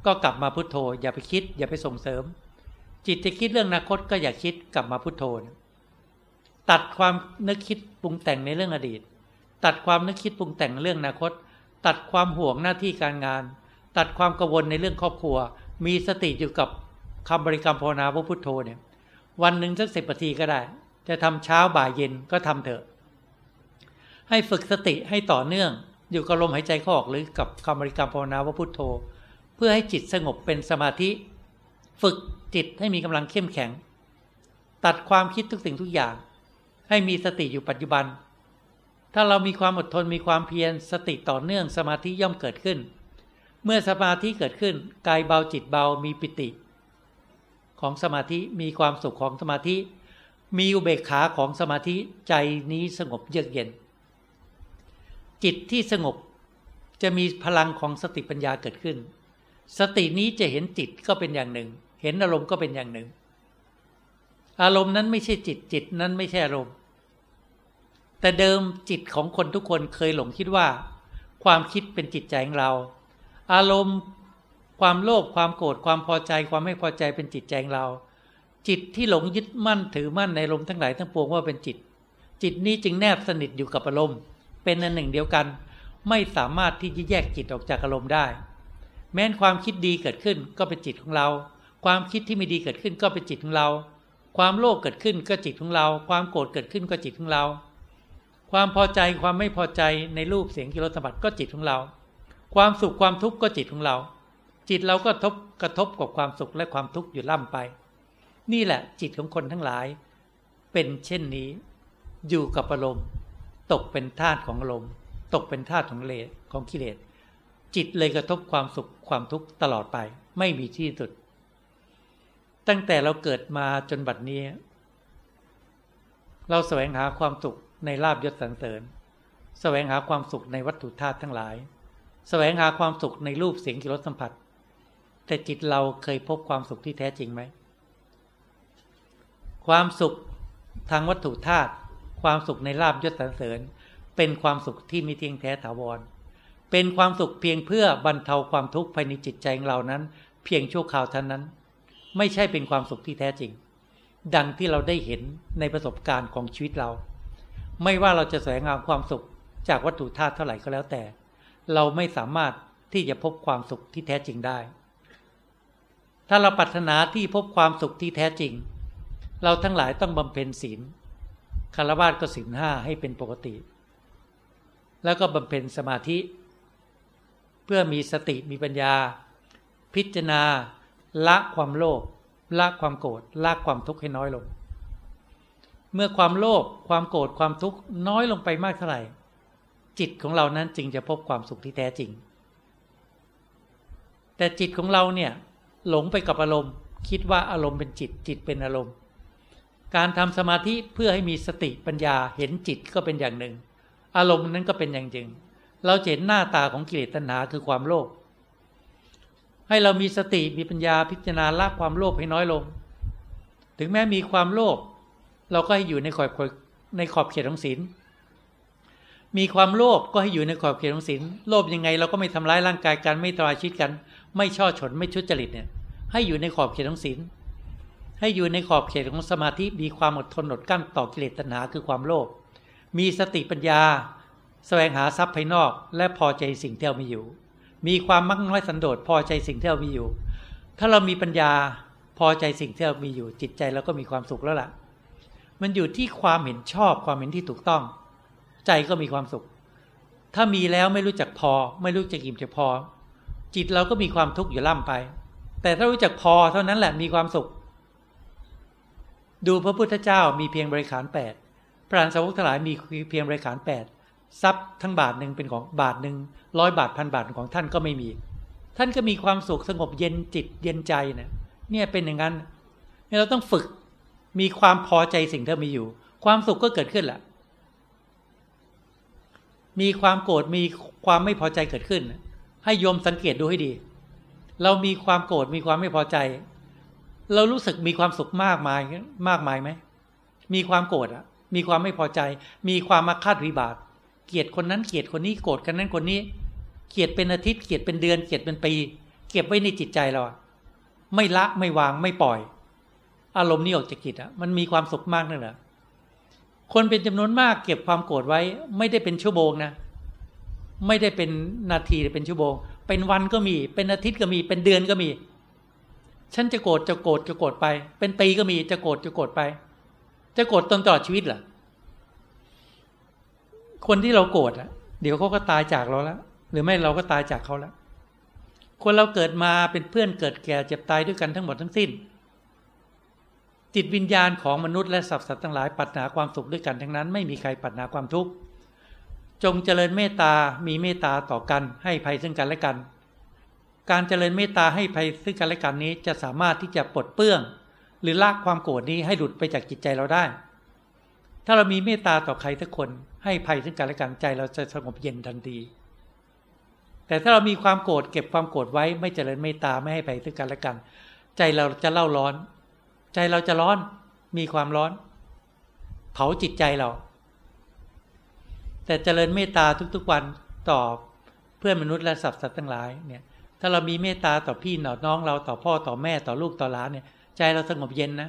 ก็กลับมาพุทโธ อย่าไปคิด อย่าไปส่งเสริม จิตจะคิดเรื่องอนาคตก็อย่าคิดกลับมาพุทโธ ตัดความนึกคิดปรุงแต่งในเรื่องอดีต ตัดความนึกคิดปรุงแต่งเรื่องอนาคต ตัดความห่วงหน้าที่การงาน ตัดความกังวลในเรื่องครอบครัว มีสติอยู่กับคำบริกรรมภาวนาพระพุทโธเนี่ย วันหนึ่งสักสิบนาทีก็ได้ จะทำเช้าบ่ายเย็นก็ทำเถอะ ให้ฝึกสติให้ต่อเนื่อง อยู่กับลมหายใจเข้าออกหรือกับคำบริกรรมภาวนาพระพุทโธ เพื่อให้จิตสงบเป็นสมาธิ ฝึกจิตให้มีกำลังเข้มแข็ง ตัดความคิดทุกสิ่งทุกอย่าง ให้มีสติอยู่ปัจจุบัน ถ้าเรามีความอดทนมีความเพียรสติต่อเนื่องสมาธิย่อมเกิดขึ้น เมื่อสมาธิเกิดขึ้นกายเบาจิตเบามีปิติ ของสมาธิมีความสุขของสมาธิ มีอุเบกขาของสมาธิใจนี้สงบเยือกเย็น จิตที่สงบ จะมีพลังของสติปัญญาเกิดขึ้น สตินี้จะเห็นจิตก็เป็นอย่างหนึ่ง เห็นอารมณ์ก็เป็นอย่างหนึ่ง อารมณ์นั้นไม่ใช่จิตจิตนั้นไม่ใช่อารมณ์ แต่เดิมจิตของคนทุกคนเคยหลงคิดว่า ความคิดเป็นจิตใจของเรา อารมณ์ความโลภความโกรธความพอใจความไม่พอใจเป็นจิตใจของเรา จิตที่หลงยึดมั่นถือมั่นในลมทั้งหลายทั้งปวงว่าเป็นจิต จิตนี้จึงแนบสนิทอยู่กับอารมณ์ เป็นอันหนึ่งเดียวกัน ไม่สามารถที่จะแยกจิตออกจากอารมณ์ได้ แม้นความคิดดีเกิดขึ้นก็เป็นจิตของเรา ความคิดที่ไม่ดีเกิดขึ้นก็เป็นจิตของเรา ความโลภเกิดขึ้นก็จิตของเรา ความโกรธเกิดขึ้นก็จิตของเรา ความพอใจความไม่พอใจในรูปเสียงกิริยาสัมผัสก็จิตของเรา ความสุขความทุกข์ก็จิตของเรา จิตเราก็ทบกระทบกับความสุขและความทุกข์อยู่ล่ำไป นี่แหละจิตของคนทั้งหลาย เป็นเช่นนี้ อยู่กับอารมณ์ ตกเป็นธาตุของอารมณ์ตกเป็นธาตุของเลสของกิเลสจิตเลยกระทบความสุขความทุกข์ตลอดไป ไม่มีที่สุด ตั้งแต่เราเกิดมาจนบัดนี้ เราแสวงหาความสุขในลาบยศสรรเสริญ แสวงหาความสุขในวัตถุธาตุทั้งหลาย แสวงหาความสุขในรูปเสียงกิรสสัมผัส แต่จิตเราเคยพบความสุขที่แท้จริงไหม ความสุขทางวัตถุธาตุ ความสุขในลาบยศสรรเสริญ เป็นความสุขที่มีเทียงแท้ถาวร เป็นความสุขเพียงเพื่อบรรเทาความทุกข์ภายในจิตใจของเรานั้น เพียงชั่วคราวเท่านั้น ไม่ใช่เป็นความสุขที่แท้จริง ดังที่เราได้เห็นในประสบการณ์ของชีวิตเรา ไม่ว่าเราจะแสวงหาความสุขจากวัตถุธาตุเท่าไหร่ก็แล้วแต่ เราไม่สามารถที่จะพบความสุขที่แท้จริงได้ ถ้าเราปรารถนาที่พบความสุขที่แท้จริง เราทั้งหลายต้องบำเพ็ญศีล คารวะก็ศีลห้าให้เป็นปกติ แล้วก็บำเพ็ญสมาธิ เพื่อมีสติมีปัญญา พิจารณา ละความโลภละความโกรธละความทุกข์ให้น้อยลง เมื่อความโลภความโกรธความทุกข์น้อยลงไปมากเท่าไหร่ จิตของเรานั้นจึงจะพบความสุขที่แท้จริง แต่จิตของเราเนี่ยหลงไปกับอารมณ์ คิดว่าอารมณ์เป็นจิตจิตเป็นอารมณ์ การทำสมาธิเพื่อให้มีสติปัญญาเห็นจิตก็เป็นอย่างหนึ่ง อารมณ์นั้นก็เป็นอย่างจริงเราเห็นหน้าตาของกิเลสตัณหาคือความโลภให้เรามีสติมีปัญญาพิจารณาละความโลภให้น้อยลง ถึงแม้มีความโลภเราก็ให้อยู่ในขอบในขอบเขตของศีลมีความโลภก็ให้อยู่ในขอบเขตของศีลโลภยังไงเราก็ไม่ทำร้ายร่างกายกันไม่ทรายชีวิตกัน ไม่ช่อฉนไม่ชุจริตเนี่ยให้อยู่ในขอบเขตของศีล ให้อยู่ในขอบเขตของสมาธิมีความอดทนอดกั้นต่อกิเลสตัณหาคือความโลภมีสติปัญญาแสวงหาทรัพย์ภายนอก และพอใจสิ่งที่เรามีอยู่ มีความมักน้อยสันโดษพอใจสิ่งที่เรามีอยู่ ถ้าเรามีปัญญาพอใจสิ่งที่เรามีอยู่ จิตใจเราก็มีความสุขแล้วล่ะ มันอยู่ที่ความเห็นชอบความเห็นที่ถูกต้อง ใจก็มีความสุข ถ้ามีแล้วไม่รู้จักพอ ไม่รู้จักอิ่มจะพอ จิตเราก็มีความทุกข์อยู่ล่ำไป แต่ถ้ารู้จักพอเท่านั้นแหละมีความสุข ดูพระพุทธเจ้ามีเพียงบริขารแปดพระอรหันสาวกทั้งหลายมีเพียงบริขารแปดทรัพย์ทั้งบาทหนึ่งเป็นของบาทหนึ่งร้อยบาทพันบาทของท่านก็ไม่มี ท่านก็มีความสุขสงบเย็นจิตเย็นใจเนี่ยเนี่ยเป็นอย่างนั้นเราต้องฝึกมีความพอใจสิ่งที่มีอยู่ ความสุขก็เกิดขึ้นแหละมีความโกรธมีความไม่พอใจเกิดขึ้น ให้โยมสังเกตดูให้ดี เรามีความโกรธมีความไม่พอใจ เรารู้สึกมีความสุขมากมายมากมายไหม มีความโกรธอะมีความไม่พอใจ มีความมาคาดวิบาก เกลียดคนนั้นเกลียดคนนี้โกรธกันนั้นคนนี้ เกลียดเป็นอาทิตย์เกลียดเป็นเดือนเกลียดเป็นปี เก็บไว้ในจิตใจเราไม่ละไม่วางไม่ปล่อย อารมณ์นี้ออกจากจิตอะมันมีความสุขมากนั่นแหละคนเป็นจำนวนมากเก็บความโกรธไว้ ไม่ได้เป็นชั่วโมงนะ ไม่ได้เป็นนาทีเป็นชั่วโมง เป็นวันก็มี เป็นอาทิตย์ก็มี เป็นเดือนก็มี ฉันจะโกรธจะโกรธจะโกรธไป เป็นปีก็มีจะโกรธจะโกรธไป จะโกรธตลอดชีวิตเหรอคนที่เราโกรธอะเดี๋ยวเขาก็ตายจากเราแล้ว หรือไม่เราก็ตายจากเขาแล้ว คนเราเกิดมาเป็นเพื่อนเกิดแก่เจ็บตายด้วยกันทั้งหมดทั้งสิ้น จิตวิญญาณของมนุษย์และสัตว์สัตว์ทั้งหลายปัรถนาความสุขด้วยกันทั้งนั้น ไม่มีใครปัรถนาความทุกข์จงเจริญเมตตา มีเมตตาต่อกัน ให้ภัยซึ่งกันและกัน การเจริญเมตตาให้ภัยซึ่งกันและกันนี้จะสามารถที่จะปลดเปื้อง หรือลากความโกรธนี้ให้หลุดไปจากจิตใจเราได้ ถ้าเรามีเมตตาต่อใครสักคน ให้ภัยซึ่งกันและกันใจเราจะสงบเย็นทันที แต่ถ้าเรามีความโกรธเก็บความโกรธไว้ไม่เจริญเมตตาไม่ให้ภัยซึ่งกันและกัน ใจเราจะเล่าร้อน ใจเราจะร้อนมีความร้อน เผาจิตใจเรา แต่เจริญเมตตาทุกๆวันต่อเพื่อนมนุษย์และสัตว์สัตว์ทั้งหลายเนี่ย ถ้าเรามีเมตตาต่อพี่น้องเราต่อพ่อต่อแม่ต่อลูกต่อหลานเนี่ย ใจเราสงบเย็นนะ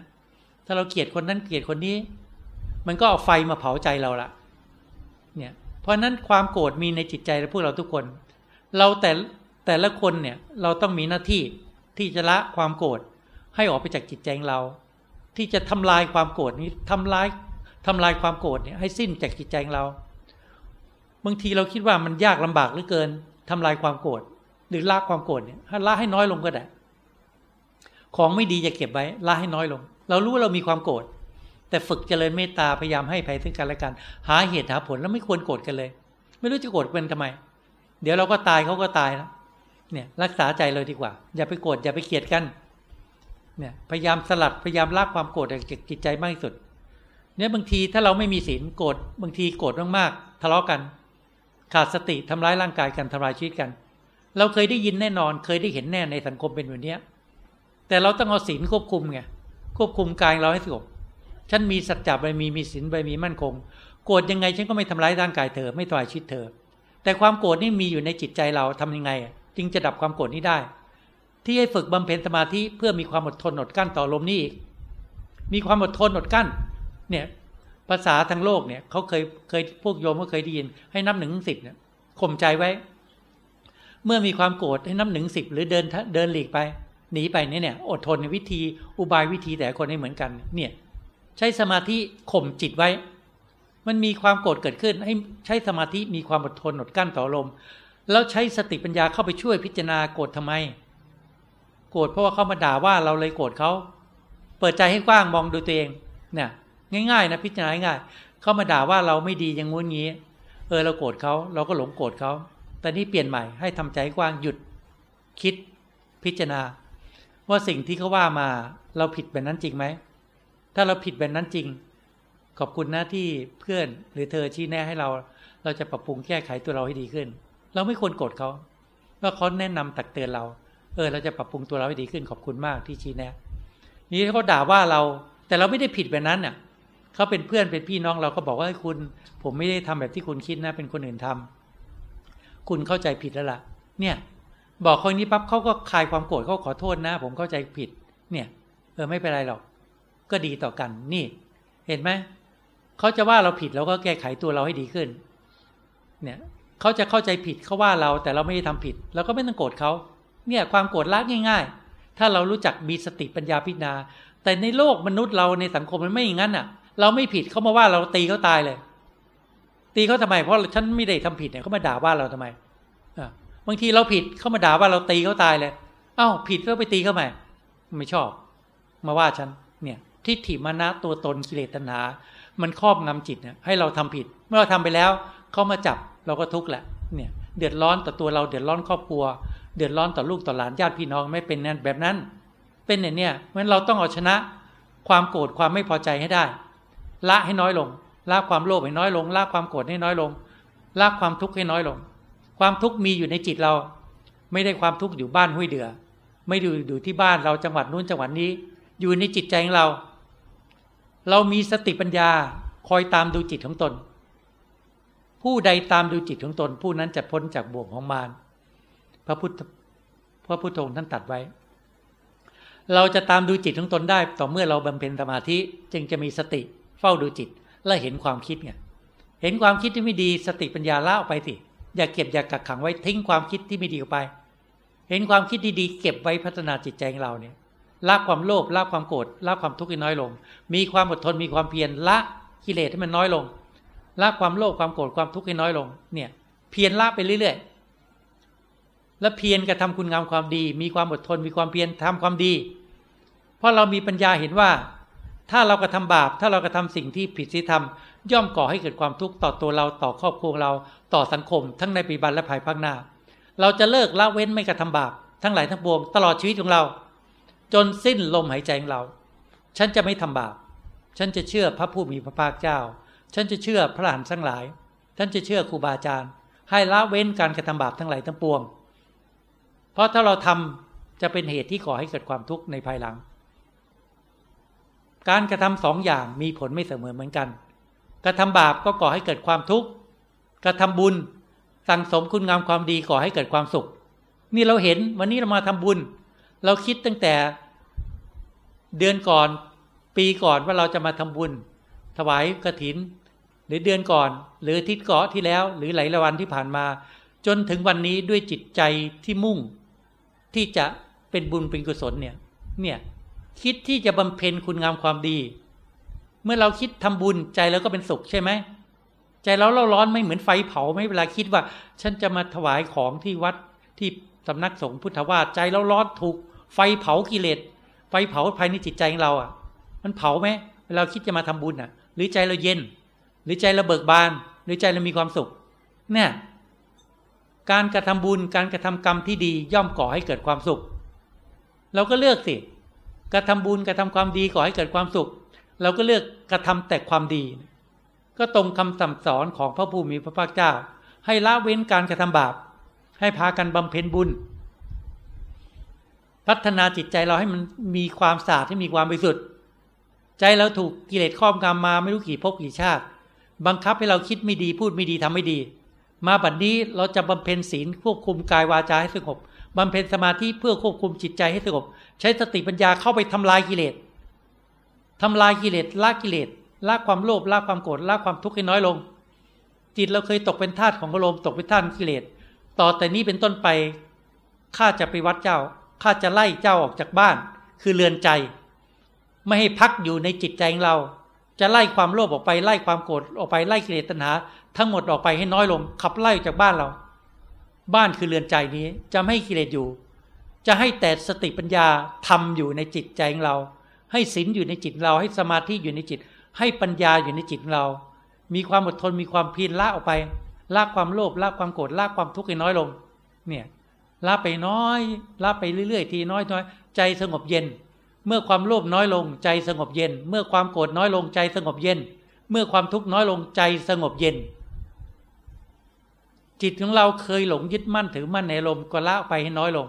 ถ้าเราเกลียดคนนั้นเกลียดคนนี้ มันก็เอาไฟมาเผาใจเราละเนี่ย เพราะนั้นความโกรธมีในจิตใจพวกเราทุกคน เราแต่แต่ละคนเนี่ยเราต้องมีหน้าที่ที่จะละความโกรธให้ออกไปจากจิตใจของเรา ที่จะทำลายความโกรธนี้ทำลายทำลายความโกรธเนี่ยให้สิ้นจากจิตใจของเราบางทีเราคิดว่ามันยากลำบากเหลือเกินทำลายความโกรธ หรือละความโกรธเนี่ยละให้น้อยลงก็ได้ ของไม่ดีจะเก็บไว้ละให้น้อยลง เรารู้ว่าเรามีความโกรธแต่ฝึกเจริญเมตตาพยายามให้ภัยซึ่งกันและกัน หาเหตุหาผลแล้วไม่ควรโกรธกันเลย ไม่รู้จะโกรธเป็นทำไม เดี๋ยวเราก็ตายเขาก็ตายแล้วเนี่ยรักษาใจเลยดีกว่า อย่าไปโกรธอย่าไปเกลียดกันเนี่ยพยายามสลัดพยายามลากความโกรธจากจิตใจมากที่สุด เนี่ยบางทีถ้าเราไม่มีศีลโกรธบางทีโกรธมากๆทะเลาะกัน ขาดสติทำร้ายร่างกายกันทำลายชีวิตกัน เราเคยได้ยินแน่นอน เคยได้เห็นแน่ในสังคมเป็นแบบนี้แต่เราต้องเอาศีลควบคุมไงควบคุมกายเราให้สงบฉันมีสัจจะไปมีมีศีลไปมีมั่นคง โกรธยังไงฉันก็ไม่ทำร้ายร่างกายเธอไม่ทำลายชีวิตเธอ แต่ความโกรธนี่มีอยู่ในจิตใจเราทำยังไง จึงจะดับความโกรธนี้ได้ ที่ให้ฝึกบำเพ็ญสมาธิเพื่อมีความอดทนอดกั้นต่อลมนี้อีกมีความอดทนอดกั้น เนี่ยภาษาทางโลกเนี่ยเขาเคยเคยพวกโยมก็เคยได้ยิน ให้นับหนึ่งถึงสิบเนี่ยข่มใจไว้ เมื่อมีความโกรธให้นับหนึ่งสิบหรือเดินเดินหลีกไป หนีไปเนี่ยเนี่ยอดทนในวิธีอุบายวิธีแต่คนไม่เหมือนกัน เนี่ย ใช้สมาธิข่มจิตไว้ มันมีความโกรธเกิดขึ้น ให้ใช้สมาธิมีความอดทนอดกั้นต่อลมแล้วใช้สติปัญญาเข้าไปช่วยพิจารณาโกรธทำไม โกรธเพราะว่าเขามาด่าว่าเราเลยโกรธเขาเปิดใจให้กว้างมองดูตัวเองเนี่ยง่ายๆนะพิจารณาง่ายเขามาด่าว่าเราไม่ดีอย่างงู้นงี้ เออเราโกรธเขาเราก็หลงโกรธเขา แต่นี่เปลี่ยนใหม่ให้ทำใจกว้างหยุดคิดพิจารณา ว่าสิ่งที่เขาว่ามาเราผิดแบบนั้นจริงไหม ถ้าเราผิดแบบนั้นจริง ขอบคุณนะที่เพื่อนหรือเธอชี้แนะให้เรา เราจะปรับปรุงแก้ไขตัวเราให้ดีขึ้น เราไม่ควรโกรธเขาว่าเขาแนะนำตักเตือนเรา เออ เราจะปรับปรุงตัวเราให้ดีขึ้นขอบคุณมากที่ชี้แนะ นี่เขาด่าว่าเรา แต่เราไม่ได้ผิดแบบนั้นน่ะเขาเป็นเพื่อนเป็นพี่น้องเราก็บอกว่าคุณ ผมไม่ได้ทำแบบที่คุณคิดนะเป็นคนอื่นทำ คุณเข้าใจผิดแล้วล่ะ เนี่ย บอกคนนี้ปั๊บเขาก็คลายความโกรธเขาขอโทษนะ ผมเข้าใจผิด เนี่ย เออไม่เป็นไรหรอก ก็ดีต่อกัน นี่ เห็นไหมเขาจะว่าเราผิดเราก็แก้ไขตัวเราให้ดีขึ้น เนี่ยเขาจะเข้าใจผิดเขาว่าเราแต่เราไม่ได้ทำผิดเราก็ไม่ต้องโกรธเขาเนี่ยความโกรธละง่าย ๆ ถ้าเรารู้จักมีสติปัญญาพิจารณาแต่ในโลกมนุษย์เราในสังคมมันไม่อย่างนั้นอะ เราไม่ผิดเขามาว่าเราตีเขาตายเลย ตีเขาทำไม เพราะฉันไม่ได้ทำผิดเนี่ยเขามาด่าว่าเราทำไมบางทีเราผิดเขามาด่าว่าเราตีเขาตายเลยเอ้าผิดแล้วไปตีเขาไหม่ไม่ชอบ มาว่าฉันเนี่ยทิฏฐิมานะตัวตนกิเลสตัณหา มันครอบงำจิตเนี่ยให้เราทำผิด เมื่อเราทำไปแล้วเขามาจับเราก็ทุกข์แหละเนี่ยเดือดร้อนต่อตัวเราเดือดร้อนครอบครัว เดือดร้อนต่อลูกต่อหลานญาติพี่น้องไม่เป็นนั้นแบบนั้น เป็นอย่างเนี้ยเพราะฉันเราต้องเอาชนะ ความโกรธความไม่พอใจให้ได้ ละให้น้อยลง ละความโลภให้น้อยลงละความโกรธให้น้อยลงละความทุกข์ให้น้อยลง ความทุกข์มีอยู่ในจิตเรา ไม่ได้ความทุกข์อยู่บ้านห้วยเดือ ไม่ดูอยู่ที่บ้านเราจังหวัดนู้นจังหวัดนี้ อยู่ในจิตใจของเรา เรามีสติปัญญาคอยตามดูจิตของตน ผู้ใดตามดูจิตของตน ผู้นั้นจะพ้นจากบ่วงของมารพระพุทธพระพุทธองค์ท่านตัดไว้ เราจะตามดูจิตของตนได้ ต่อเมื่อเราบำเพ็ญสมาธิจึงจะมีสติเฝ้าดูจิต และเห็นความคิดไงเห็นความคิดที่ไม่ดีสติปัญญาละออกไปสิอย่าเก็บอย่ากักขังไว้ทิ้งความคิดที่ไม่ดีออกไป เห็นความคิดดีๆเก็บไว้พัฒนาจิตใจของเราเนี่ยละความโลภละความโกรธละความทุกข์ให้น้อยลง มีความอดทนมีความเพียรละกิเลสให้มันน้อยลงละความโลภความโกรธความทุกข์ให้น้อยลง เนี่ย เพียรละไปเรื่อยๆ และเพียรกระทำคุณงามความดี มีความอดทนมีความเพียรทำความดี เพราะเรามีปัญญาเห็นว่า ถ้าเรากระทาบาป ถ้าเรากระทาสิ่งที่ผิดศีลธรรม ย่อมก่อให้เกิดความทุกข์ต่อตัวเราต่อครอบครัวเรา ต่อสังคม ทั้งในปีบันและภายภาคหน้า เราจะเลิกละเว้นไม่กระทำบาป ทั้งหลายทั้งปวงตลอดชีวิตของเรา จนสิ้นลมหายใจของเรา ฉันจะไม่ทำบาป ฉันจะเชื่อพระผู้มีพระภาคเจ้า ฉันจะเชื่อพระอรหันทั้งหลาย ฉันจะเชื่อครูบาอาจารย์ ให้ละเว้นการกระทำบาปทั้งหลายทั้งปวง เพราะถ้าเราทำจะเป็นเหตุที่ก่อให้เกิดความทุกข์ในภายหลัง การกระทำสองอย่างมีผลไม่เสมอเหมือนกัน กระทำบาปก็ก่อให้เกิดความทุกข์ กระทำบุญ สั่งสมคุณงามความดีก่อให้เกิดความสุข นี่เราเห็นวันนี้เรามาทำบุญ เราคิดตั้งแต่เดือนก่อนปีก่อนว่าเราจะมาทำบุญ ถวายกระถิน หรือเดือนก่อน หรือทิศเกาะที่แล้ว หรือหลายวันที่ผ่านมา จนถึงวันนี้ด้วยจิตใจที่มุ่ง ที่จะเป็นบุญเป็นกุศลเนี่ยเนี่ย คิดที่จะบำเพ็ญคุณงามความดี เมื่อเราคิดทำบุญใจเราก็เป็นสุขใช่ไหมใจเราเราร้อนไม่เหมือนไฟเผาไม่เวลาคิดว่า ฉันจะมาถวายของที่วัดที่สำนักสงฆ์พุทธวาสใจเราร้อนถูก ไฟเผากิเลสไฟเผาภายในจิตใจของเราอะ มันเผาไหมเวลาคิดจะมาทำบุญอะ หรือใจเราเย็น หรือใจเราเบิกบาน หรือใจเรามีความสุข เนี่ยการกระทำบุญการกระทำกรรมที่ดีย่อมก่อให้เกิดความสุข เราก็เลือกสิ กระทำบุญกระทำความดีก่อให้เกิดความสุข เราก็เลือกกระทำแต่ความดี ก็ตรงคำสั่งสอนของพระผู้มีพระภาคเจ้า ให้ละเว้นการกระทำบาป ให้พากันบำเพ็ญบุญ พัฒนาจิตใจเราให้มันมีความสะอาดให้มีความบริสุทธิ์ใจเราถูกกิเลสครอบงำมาไม่รู้กี่ภพกี่ชาติ บังคับให้เราคิดไม่ดีพูดไม่ดีทำไม่ดี มาบัดนนี้เราจะบำเพ็ญศีลควบคุมกายวาจาให้สงบบำเพ็ญสมาธิเพื่อควบคุมจิตใจให้สงบ ใช้สติปัญญาเข้าไปทำลายกิเลสทำลายกิเลสละกิเลสละความโลภละความโกรธละความทุกข์ให้น้อยลง จิตเราเคยตกเป็นทาสของอารมณ์ตกเป็นทาสกิเลสต่อแต่นี้เป็นต้นไปข้าจะไปวัดเจ้าข้าจะไล่เจ้าออกจากบ้าน คือเรือนใจ ไม่ให้พักอยู่ในจิตใจของเรา จะไล่ความโลภออกไปไล่ความโกรธออกไปไล่กิเลสตัณหา ทั้งหมดออกไปให้น้อยลง ขับไล่จากบ้านเรา บ้านคือเรือนใจนี้จะไม่ให้กิเลสอยู่ จะให้แต่สติปัญญาทำอยู่ในจิตใจของเรา ให้ศีลอยู่ในจิตเรา ให้สมาธิอยู่ในจิต ให้ปัญญาอยู่ในจิตเรา มีความอดทนมีความเพียรละออกไปละความโลภละความโกรธละความทุกข์ให้น้อยลง เนี่ยละไปน้อยละไปเรื่อยๆ ทีน้อยน้อยใจสงบเย็น เมื่อความโลภน้อยลงใจสงบเย็น เมื่อความโกรธน้อยลงใจสงบเย็น เมื่อความทุกข์น้อยลงใจสงบเย็น จิตของเราเคยหลงยึดมั่นถือมั่นในลมก็ละไปให้น้อยลง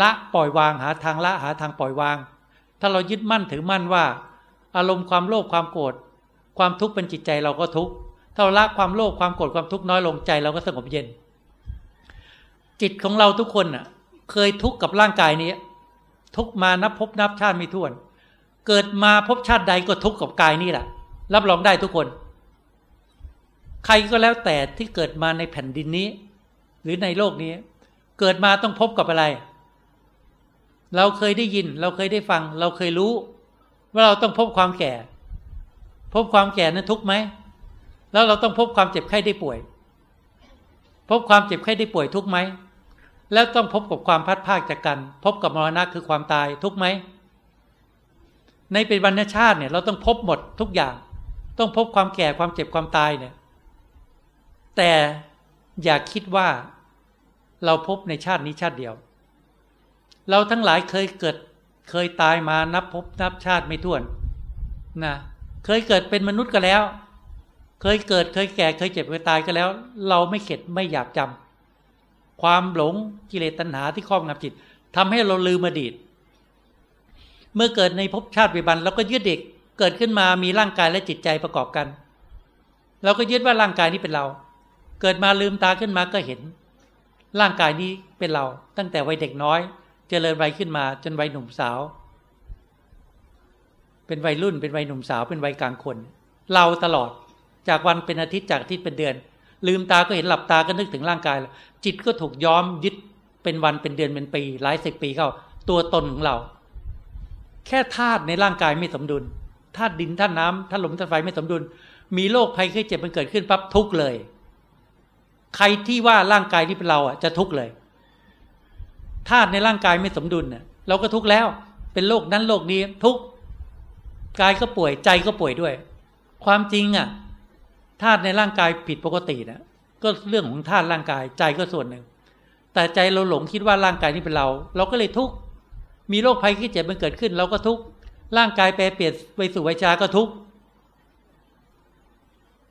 ละปล่อยวางหาทางละหาทางปล่อยวาง ถ้าเรายึดมั่นถือมั่นว่า อารมณ์ความโลภความโกรธความทุกข์เป็นจิตใจเราก็ทุกข์ถ้าเราละความโลภความโกรธความทุกข์น้อยลงใจเราก็สงบเย็น จิตของเราทุกคนอะ เคยทุกข์กับร่างกายนี้ ทุกมานับพบนับชาติไม่ถ้วน เกิดมาพบชาติใดก็ทุกข์กับกายนี่แหละรับรองได้ทุกคน ใครก็แล้วแต่ที่เกิดมาในแผ่นดินนี้ หรือในโลกนี้ เกิดมาต้องพบกับอะไร เราเคยได้ยิน เราเคยได้ฟัง เราเคยรู้ ว่าเราต้องพบความแก่ พบความแก่นั้นทุกไหมแล้วเราต้องพบความเจ็บไข้ได้ป่วย พบความเจ็บไข้ได้ป่วยทุกไหมแล้วต้องพบกับความพัดภาคจากกัน พบกับมรณะคือความตายทุกไหมในเป็นวรรณชาติเนี่ยเราต้องพบหมดทุกอย่าง ต้องพบความแก่ความเจ็บความตายเนี่ยแต่อย่าคิดว่าเราพบในชาตินี้ชาติเดียว เราทั้งหลายเคยเกิดเคยตายมานับพบนับชาติไม่ถ้วนนะเคยเกิดเป็นมนุษย์ก็แล้ว เคยเกิดเคยแก่เคยเจ็บเคยตายก็แล้ว เราไม่เข็ดไม่อยากจำความหลงกิเลสตัณหาที่ครอบงำจิตทำให้เราลืมอดีต เมื่อเกิดในภพชาติปัจจุบันเราก็ยึดเด็กเกิดขึ้นมามีร่างกายและจิตใจประกอบกัน เราก็ยึดว่าร่างกายนี้เป็นเรา เกิดมาลืมตาขึ้นมาก็เห็น ร่างกายนี้เป็นเราตั้งแต่วัยเด็กน้อย เจริญวัยขึ้นมา จนวัยหนุ่มสาว เป็นวัยรุ่น เป็นวัยหนุ่มสาว เป็นวัยกลางคน เราตลอดจากวันเป็นอาทิตย์จากอาทิตย์เป็นเดือน ลืมตาก็เห็นหลับตาก็นึกถึงร่างกาย จิตก็ถูกย้อมยึดเป็นวันเป็นเดือนเป็นปี หลายสิบปีเข้า ตัวตนของเรา แค่ธาตุในร่างกายไม่สมดุลธาตุดินธาตุน้ำธาตุลมธาตุไฟไม่สมดุล มีโรคภัยไข้เจ็บมันเกิดขึ้นปั๊บทุกเลย ใครที่ว่าร่างกายที่เป็นเราอะจะทุกเลย ธาตุในร่างกายไม่สมดุลเนี่ยเราก็ทุกข์แล้ว เป็นโรคนั้นโรคนี้ทุกกายก็ป่วยใจก็ป่วยด้วย ความจริงอะธาตุในร่างกายผิดปกตินะก็เรื่องของธาตุร่างกายใจก็ส่วนหนึ่ง แต่ใจเราหลงคิดว่าร่างกายนี้เป็นเรา เราก็เลยทุกข์มีโรคภัยที่เจ็บมันเกิดขึ้น เราก็ทุกข์ร่างกายแปรเปลี่ยนไปสู่วิชาก็ทุกข์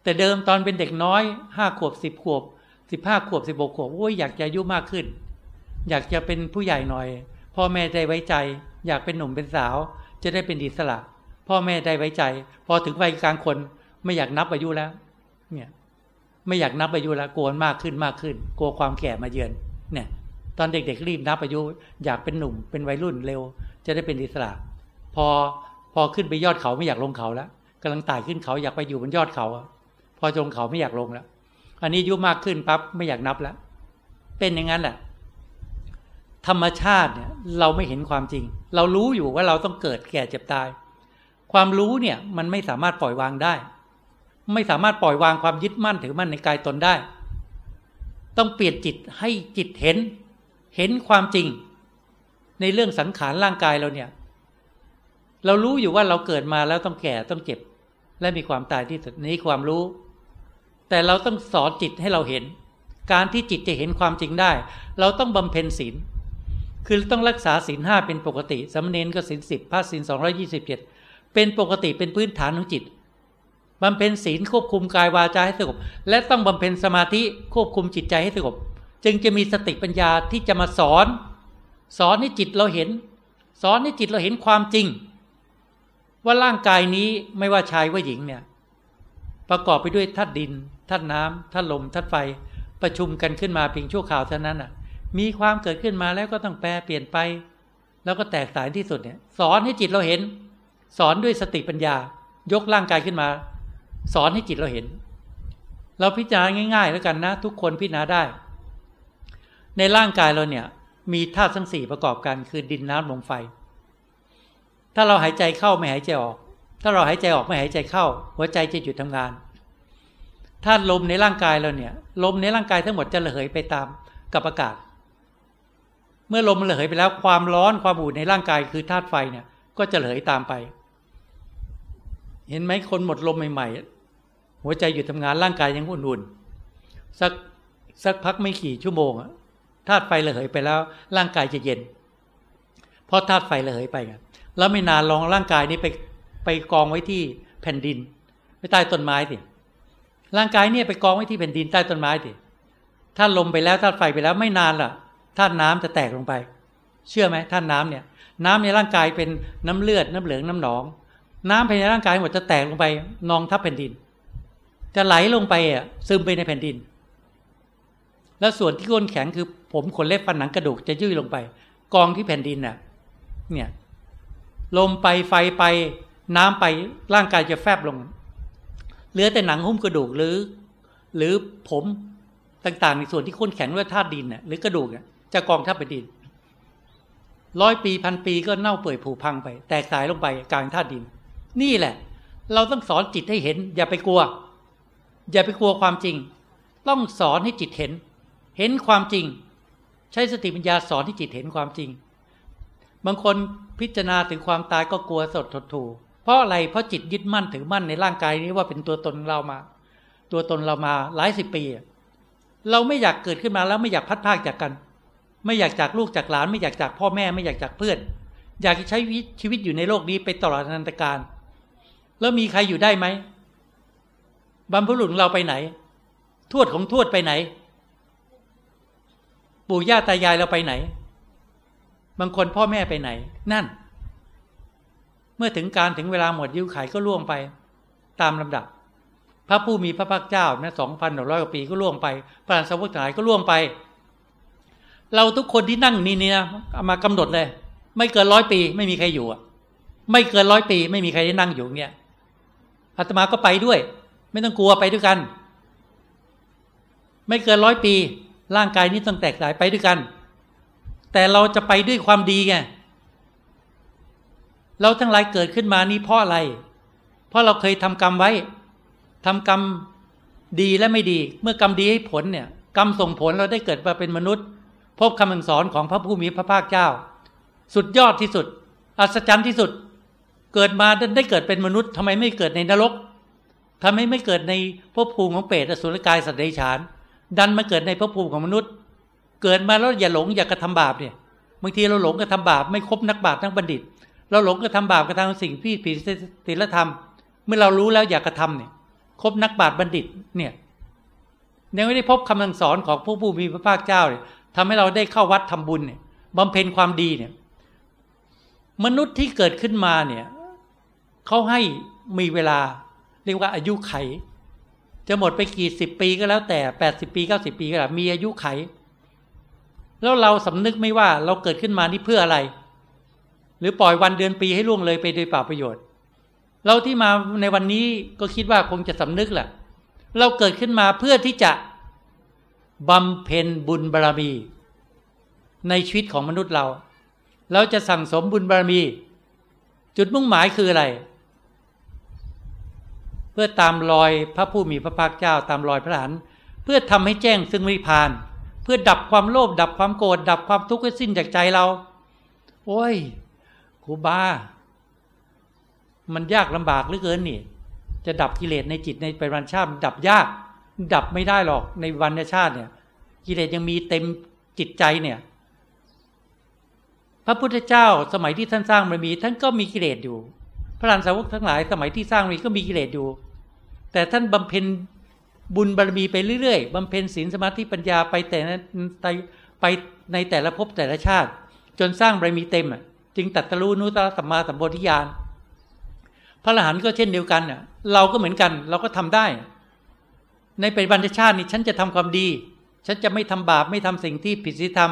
แต่เดิมตอนเป็นเด็กน้อยห้าขวบสิบขวบสิบห้าขวบสิบหกขวบโอ้ยอยากจะอายุมากขึ้น อยากจะเป็นผู้ใหญ่หน่อย พ่อแม่ได้ไว้ใจ อยากเป็นหนุ่มเป็นสาว จะได้เป็นอิสระ พ่อแม่ได้ไว้ใจ พอถึงวัยกลางคนไม่อยากนับอายุแล้ว เนี่ย ไม่อยากนับอายุแล้วกลัวมากขึ้นมากขึ้น กลัวความแก่มาเยือน เนี่ย ตอนเด็กๆรีบนับอายุ อยากเป็นหนุ่มเป็นวัยรุ่นเร็ว จะได้เป็นอิสระ พอพอขึ้นไปยอดเขาไม่อยากลงเขาแล้วกำลังไต่ขึ้นเขาอยากไปอยู่บนยอดเขาพอจงเขาไม่อยากลงแล้ว อันนี้อายุมากขึ้นปั๊บไม่อยากนับแล้ว เป็นอย่างนั้นแหละ ธรรมชาติเนี่ยเราไม่เห็นความจริง เรารู้อยู่ว่าเราต้องเกิดแก่เจ็บตาย ความรู้เนี่ยมันไม่สามารถปล่อยวางได้ ไม่สามารถปล่อยวางความยึดมั่นถือมั่นในกายตนได้ ต้องเปลี่ยนจิตให้จิตเห็น เห็นความจริง ในเรื่องสังขารร่างกายเราเนี่ย เรารู้อยู่ว่าเราเกิดมาแล้วต้องแก่ต้องเจ็บ และมีความตายที่สุดนี้ความรู้ แต่เราต้องสอนจิตให้เราเห็น การที่จิตจะเห็นความจริงได้ เราต้องบำเพ็ญศีล คือต้องรักษาศีลห้าเป็นปกติสมณเณรก็ศีลสิบพระศีลสองยี่สิบเจ็ดเป็นปกติเป็นพื้นฐานของจิตบำเพ็ญศีลควบคุมกายวาจาให้สงบและต้องบำเพ็ญสมาธิควบคุมจิตใจให้สงบจึงจะมีสติปัญญาที่จะมาสอน สอนให้จิตเราเห็น สอนให้จิตเราเห็นความจริง ว่าร่างกายนี้ไม่ว่าชายว่าหญิงเนี่ย ประกอบไปด้วยธาตุดินธาตุน้ำธาตุลมธาตุไฟประชุมกันขึ้นมาเพียงชั่วข่าวเท่านั้นอะ มีความเกิดขึ้นมาแล้วก็ต้องแปรเปลี่ยนไป แล้วก็แตกสายที่สุดเนี่ย สอนให้จิตเราเห็น สอนด้วยสติปัญญา ยกร่างกายขึ้นมา สอนให้จิตเราเห็น เราพิจารณาง่าย ๆ แล้วกันนะ ทุกคนพิจารณาได้ ในร่างกายเราเนี่ย มีธาตุทั้งสี่ประกอบกันคือดินน้ำลมไฟ ถ้าเราหายใจเข้าไม่หายใจออก ถ้าเราหายใจออกไม่หายใจเข้า หัวใจจะหยุดทำงานธาตุลมในร่างกายเราเนี่ย ลมในร่างกายทั้งหมดจะระเหยไปตามกับอากาศ มื่อลมระเหยไปแล้วความร้อนความอุ่นในร่างกายคือธาตุไฟเนี่ย ก็จะระเหยตามไป เห็นไหมคนหมดลมใหม่ๆ หัวใจหยุดทำงานร่างกายยังอุ่นๆสักสักพักไม่กี่ชั่วโมงธาตุไฟระเหยไปแล้ว ร่างกายจะเย็น เพราะธาตุไฟระเหยไปแล้วไม่นานลองร่างกายนี้ไปไปกองไว้ที่แผ่นดินไปใต้ต้นไม้สิร่างกายเนี่ยไปกองไว้ที่แผ่นดินใต้ต้นไม้สิถ้าลมไปแล้วธาตุไฟไปแล้วไม่นานล่ะ ธาตุน้ำจะแตกลงไป เชื่อไหมธาตุน้ำเนี่ย น้ำในร่างกายเป็นน้ำเลือดน้ำเหลืองน้ำหนอง น้ำภายในร่างกายหมดจะแตกลงไปนองทับแผ่นดิน จะไหลลงไปอะซึมไปในแผ่นดิน แล้วส่วนที่ก้นแข็งคือผมขนเล็บฟันหนังกระดูกจะยืดลงไป กองที่แผ่นดินน่ะ เนี่ย ลมไปไฟไปน้ำไปร่างกายจะแฟบลง เหลือแต่หนังหุ้มกระดูกหรือ หรือผมต่างๆ ในส่วนที่ข้นแข็งด้วยธาตุดินน่ะหรือกระดูกน่ะ จะกองทับแผ่นดินร้อยปีพันปีก็เน่าเปื่อยผุพังไป แตกสายลงไปกลางธาตุดิน นี่แหละ เราต้องสอนจิตให้เห็น อย่าไปกลัว อย่าไปกลัวความจริง ต้องสอนให้จิตเห็น เห็นความจริง ใช้สติปัญญาสอนให้จิตเห็นความจริง บางคนพิจารณาถึงความตายก็กลัวสดทดถูเพราะอะไรเพราะจิตยึดมั่นถือมั่นในร่างกายนี้ว่าเป็นตัวตนเรามา ตัวตนเรามาหลายสิบปี เราไม่อยากเกิดขึ้นมาแล้วไม่อยากพัดพากจากกัน ไม่อยากจากลูกจากหลาน ไม่อยากจากพ่อแม่ไม่อยากจากเพื่อน อยากใช้ชีวิตอยู่ในโลกนี้ไปตลอดนันตการ แล้วมีใครอยู่ได้ไหมบรรพบุรุษเราไปไหน ทวดของทวดไปไหน ปู่ย่าตายายเราไปไหน บางคนพ่อแม่ไปไหน นั่น เมื่อถึงการถึงเวลาหมดยุคไขก็ล่วงไป ตามลำดับ พระผู้มีพระภาคเจ้านะสองพันหนึ่งร้อยกว่าปีก็ล่วงไปพระสาวกทั้งหลายก็ล่วงไป เราทุกคนที่นั่งนี่นี่นะมากำหนดเลย ไม่เกินร้อยปี ไม่มีใครอยู่อะ ไม่เกินร้อยปี ไม่มีใครได้นั่งอยู่เนี่ยอาตมาก็ไปด้วย ไม่ต้องกลัวไปด้วยกัน ไม่เกินร้อยปี ร่างกายนี้ต้องแตกสายไปด้วยกัน แต่เราจะไปด้วยความดีไงเราทั้งหลายเกิดขึ้นมานี้เพราะอะไร เพราะเราเคยทำกรรมไว้ทำกรรมดีและไม่ดี เมื่อกรรมดีให้ผลเนี่ย กรรมส่งผลเราได้เกิดมาเป็นมนุษย์ พบคำสอนของพระผู้มีพระภาคเจ้า สุดยอดที่สุด อัศจรรย์ที่สุด เกิดมาได้เกิดเป็นมนุษย์ทำไมไม่เกิดในนรกทำไมไม่เกิดในภพภูมิของเปรตอสุรกายสัตว์เดรัจฉาน ดันมาเกิดในภพภูมิของมนุษย์ เกิดมาแล้วอย่าหลงอย่ากระทำบาปเนี่ยบางทีเราหลงกระทำบาปไม่ครบนักบาปนักบัณฑิต เราหลงกระทำบาปกระทำสิ่งที่ผิดศีลธรรม เมื่อเรารู้แล้วอย่ากระทำเนี่ยครบนักบาปบัณฑิตเนี่ยยังไม่ได้พบคำสั่งสอนของผู้ผู้มีพระภาคเจ้าเนี่ย ทำให้เราได้เข้าวัดทำบุญเนี่ยบำเพ็ญความดีเนี่ย มนุษย์ที่เกิดขึ้นมาเนี่ยเขาให้มีเวลา เรียกว่าอายุไข จะหมดไปกี่สิบปีก็แล้วแต่แปดสิบปีเก้าสิบปีก็แล้วมีอายุไข แล้วเราสำนึกไม่ว่าเราเกิดขึ้นมานี่เพื่ออะไร หรือปล่อยวันเดือนปีให้ล่วงเลยไปโดยเปล่าประโยชน์ เราที่มาในวันนี้ก็คิดว่าคงจะสำนึกแหละเราเกิดขึ้นมาเพื่อที่จะ บำเพ็ญบุญบารรมี ในชีวิตของมนุษย์เรา เราจะสั่งสมบุญบารรมี จุดมุ่งหมายคืออะไร เพื่อตามรอยพระผู้มีพระภาคเจ้าตามรอยพระหันเพื่อทำให้แจ้งซึ่งวิพาน เพื่อดับความโลภดับความโกรธดับความทุกข์ให้สิ้นจากใจเรา โอ้ยครูบา มันยากลำบากเหลือเกินนี่ จะดับกิเลสในจิตในปัจจุบันชาติดับยาก ดับไม่ได้หรอกในวันชาติเนี่ย กิเลสยังมีเต็มจิตใจเนี่ย พระพุทธเจ้าสมัยที่ท่านสร้างมันมี ท่านก็มีกิเลสอยู่ พระรานสาวกทั้งหลาย สมัยที่สร้างนี้ก็มีกิเลสอยู่ แต่ท่านบำเพ็ญบุญบารมีไปเรื่อยๆบำเพ็ญศีลสมาธิปัญญาไปแต่ไปในแต่ละภพแต่ละชาติ จนสร้างบารมีเต็มอะจึงตัดตรู้นุตตะสัมมาสัมปวิญาณพระอรหันต์ก็เช่นเดียวกันอะเราก็เหมือนกัน เราก็ทำได้ ในปัจจุบันชาตินี้ฉันจะทำความดี ฉันจะไม่ทำบาปไม่ทำสิ่งที่ผิดศีลธรรม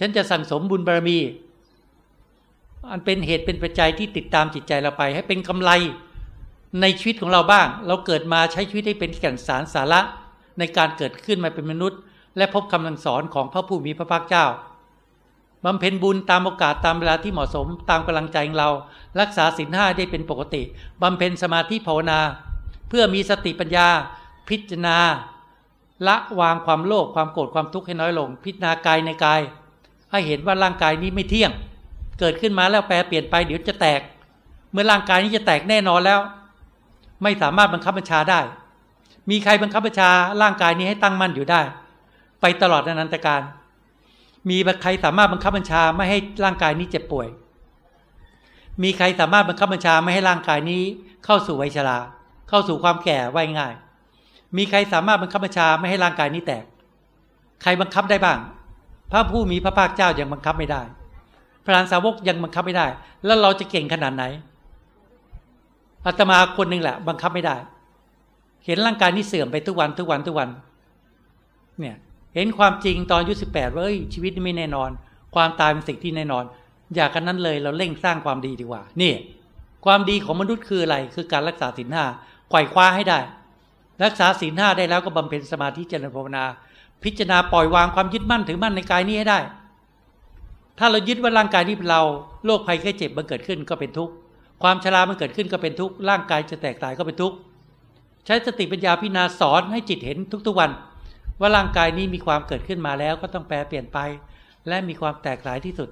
ฉันจะสั่งสมบุญบารมี อันเป็นเหตุเป็นปัจจัยที่ติดตามจิตใจเราไป ให้เป็นกำไรในชีวิตของเราบ้าง เราเกิดมาใช้ชีวิตให้เป็นแก่นสารสาระในการเกิดขึ้นมาเป็นมนุษย์ และพบคำสอนของพระผู้มีพระภาคเจ้าบำเพ็ญบุญตามโอกาสตามเวลาที่เหมาะสมตามกำลังใจของเรา รักษาศีลห้าได้เป็นปกติบำเพ็ญสมาธิภาวนา เพื่อมีสติปัญญา พิจารณา ละวางความโลภความโกรธความทุกข์ให้น้อยลง พิจารณากายในกาย ให้เห็นว่าร่างกายนี้ไม่เที่ยง เกิดขึ้นมาแล้วแปรเปลี่ยนไปเดี๋ยวจะแตก เมื่อร่างกายนี้จะแตกแน่นอนแล้ว ไม่สามารถบังคับบัญชาได้ มีใครบังคับบัญชาร่างกายนี้ให้ตั้งมั่นอยู่ได้ ไปตลอดอนันตการ มีใครสามารถบังคับบัญชาไม่ให้ร่างกายนี้เจ็บป่วย มีใครสามารถบังคับบัญชาไม่ให้ร่างกายนี้เข้าสู่วัยชราเข้าสู่ความแก่ไว้ง่าย มีใครสามารถบังคับบัญชาไม่ให้ร่างกายนี้แตก ใครบังคับได้บ้าง พระผู้มีพระภาคเจ้ายังบังคับไม่ได้ พระสาวกยังบังคับไม่ได้ แล้วเราจะเก่งขนาดไหนอาตมาคนหนึ่งแหละ บังคับไม่ได้ เห็นร่างกายนี้เสื่อมไปทุกวันทุกวันทุกวัน เนี่ยเห็นความจริงตอนอายุสิบแปดว่าชีวิตไม่แน่นอน ความตายเป็นสิ่งที่แน่นอน อยากกันนั้นเลยเราเร่งสร้างความดีดีกว่า นี่ ความดีของมนุษย์คืออะไร คือการรักษาศีลห้าไขว่คว้าให้ได้ รักษาศีลห้าได้แล้วก็บำเพ็ญสมาธิเจริญภาวนา พิจารณาปล่อยวางความยึดมั่นถือมั่นในกายนี้ให้ได้ ถ้าเรายึดว่าร่างกายนี้เป็นเราโรคภัยแค่เจ็บมันเกิดขึ้นก็เป็นทุกข์ความชรามันเกิดขึ้นก็เป็นทุกข์ร่างกายจะแตกตายก็เป็นทุกข์ใช้สติปัญญาพิจารณาสอนให้จิตเห็นทุกๆวัน ว่าร่างกายนี้มีความเกิดขึ้นมาแล้วก็ต้องแปลเปลี่ยนไป และมีความแตกหลายที่สุด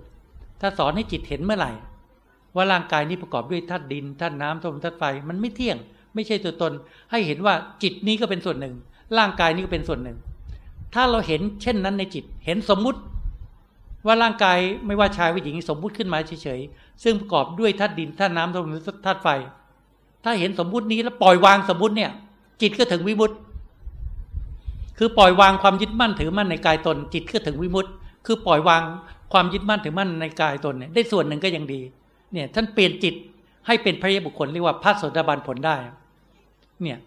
ถ้าสอนให้จิตเห็นเมื่อไหร่ ว่าร่างกายนี้ประกอบด้วยธาตุดินธาตุน้ำธาตุธาตุไฟมันไม่เที่ยง ไม่ใช่ตัวตน ให้เห็นว่าจิตนี้ก็เป็นส่วนหนึ่ง ร่างกายนี้ก็เป็นส่วนหนึ่ง ถ้าเราเห็นเช่นนั้นในจิต เห็นสมมุติ ว่าร่างกายไม่ว่าชายว่าหญิงสมมุติขึ้นมาเฉยๆซึ่งประกอบด้วยธาตุดินธาตุน้ำธาตุลมธาตุไฟ ถ้าเห็นสมมุตินี้แล้วปล่อยวางสมมุติเนี่ย จิตก็ถึงวิมุตติคือปล่อยวางความยึดมั่นถือมั่นในกายตน จิตก็ถึงวิมุตติ คือปล่อยวางความยึดมั่นถือมั่นในกายตนเนี่ยได้ส่วนหนึ่งก็ยังดี เนี่ยท่านเปลี่ยนจิตให้เป็นพระยบุคคลเรียกว่าพระโสดาบันผลได้ เนี่ย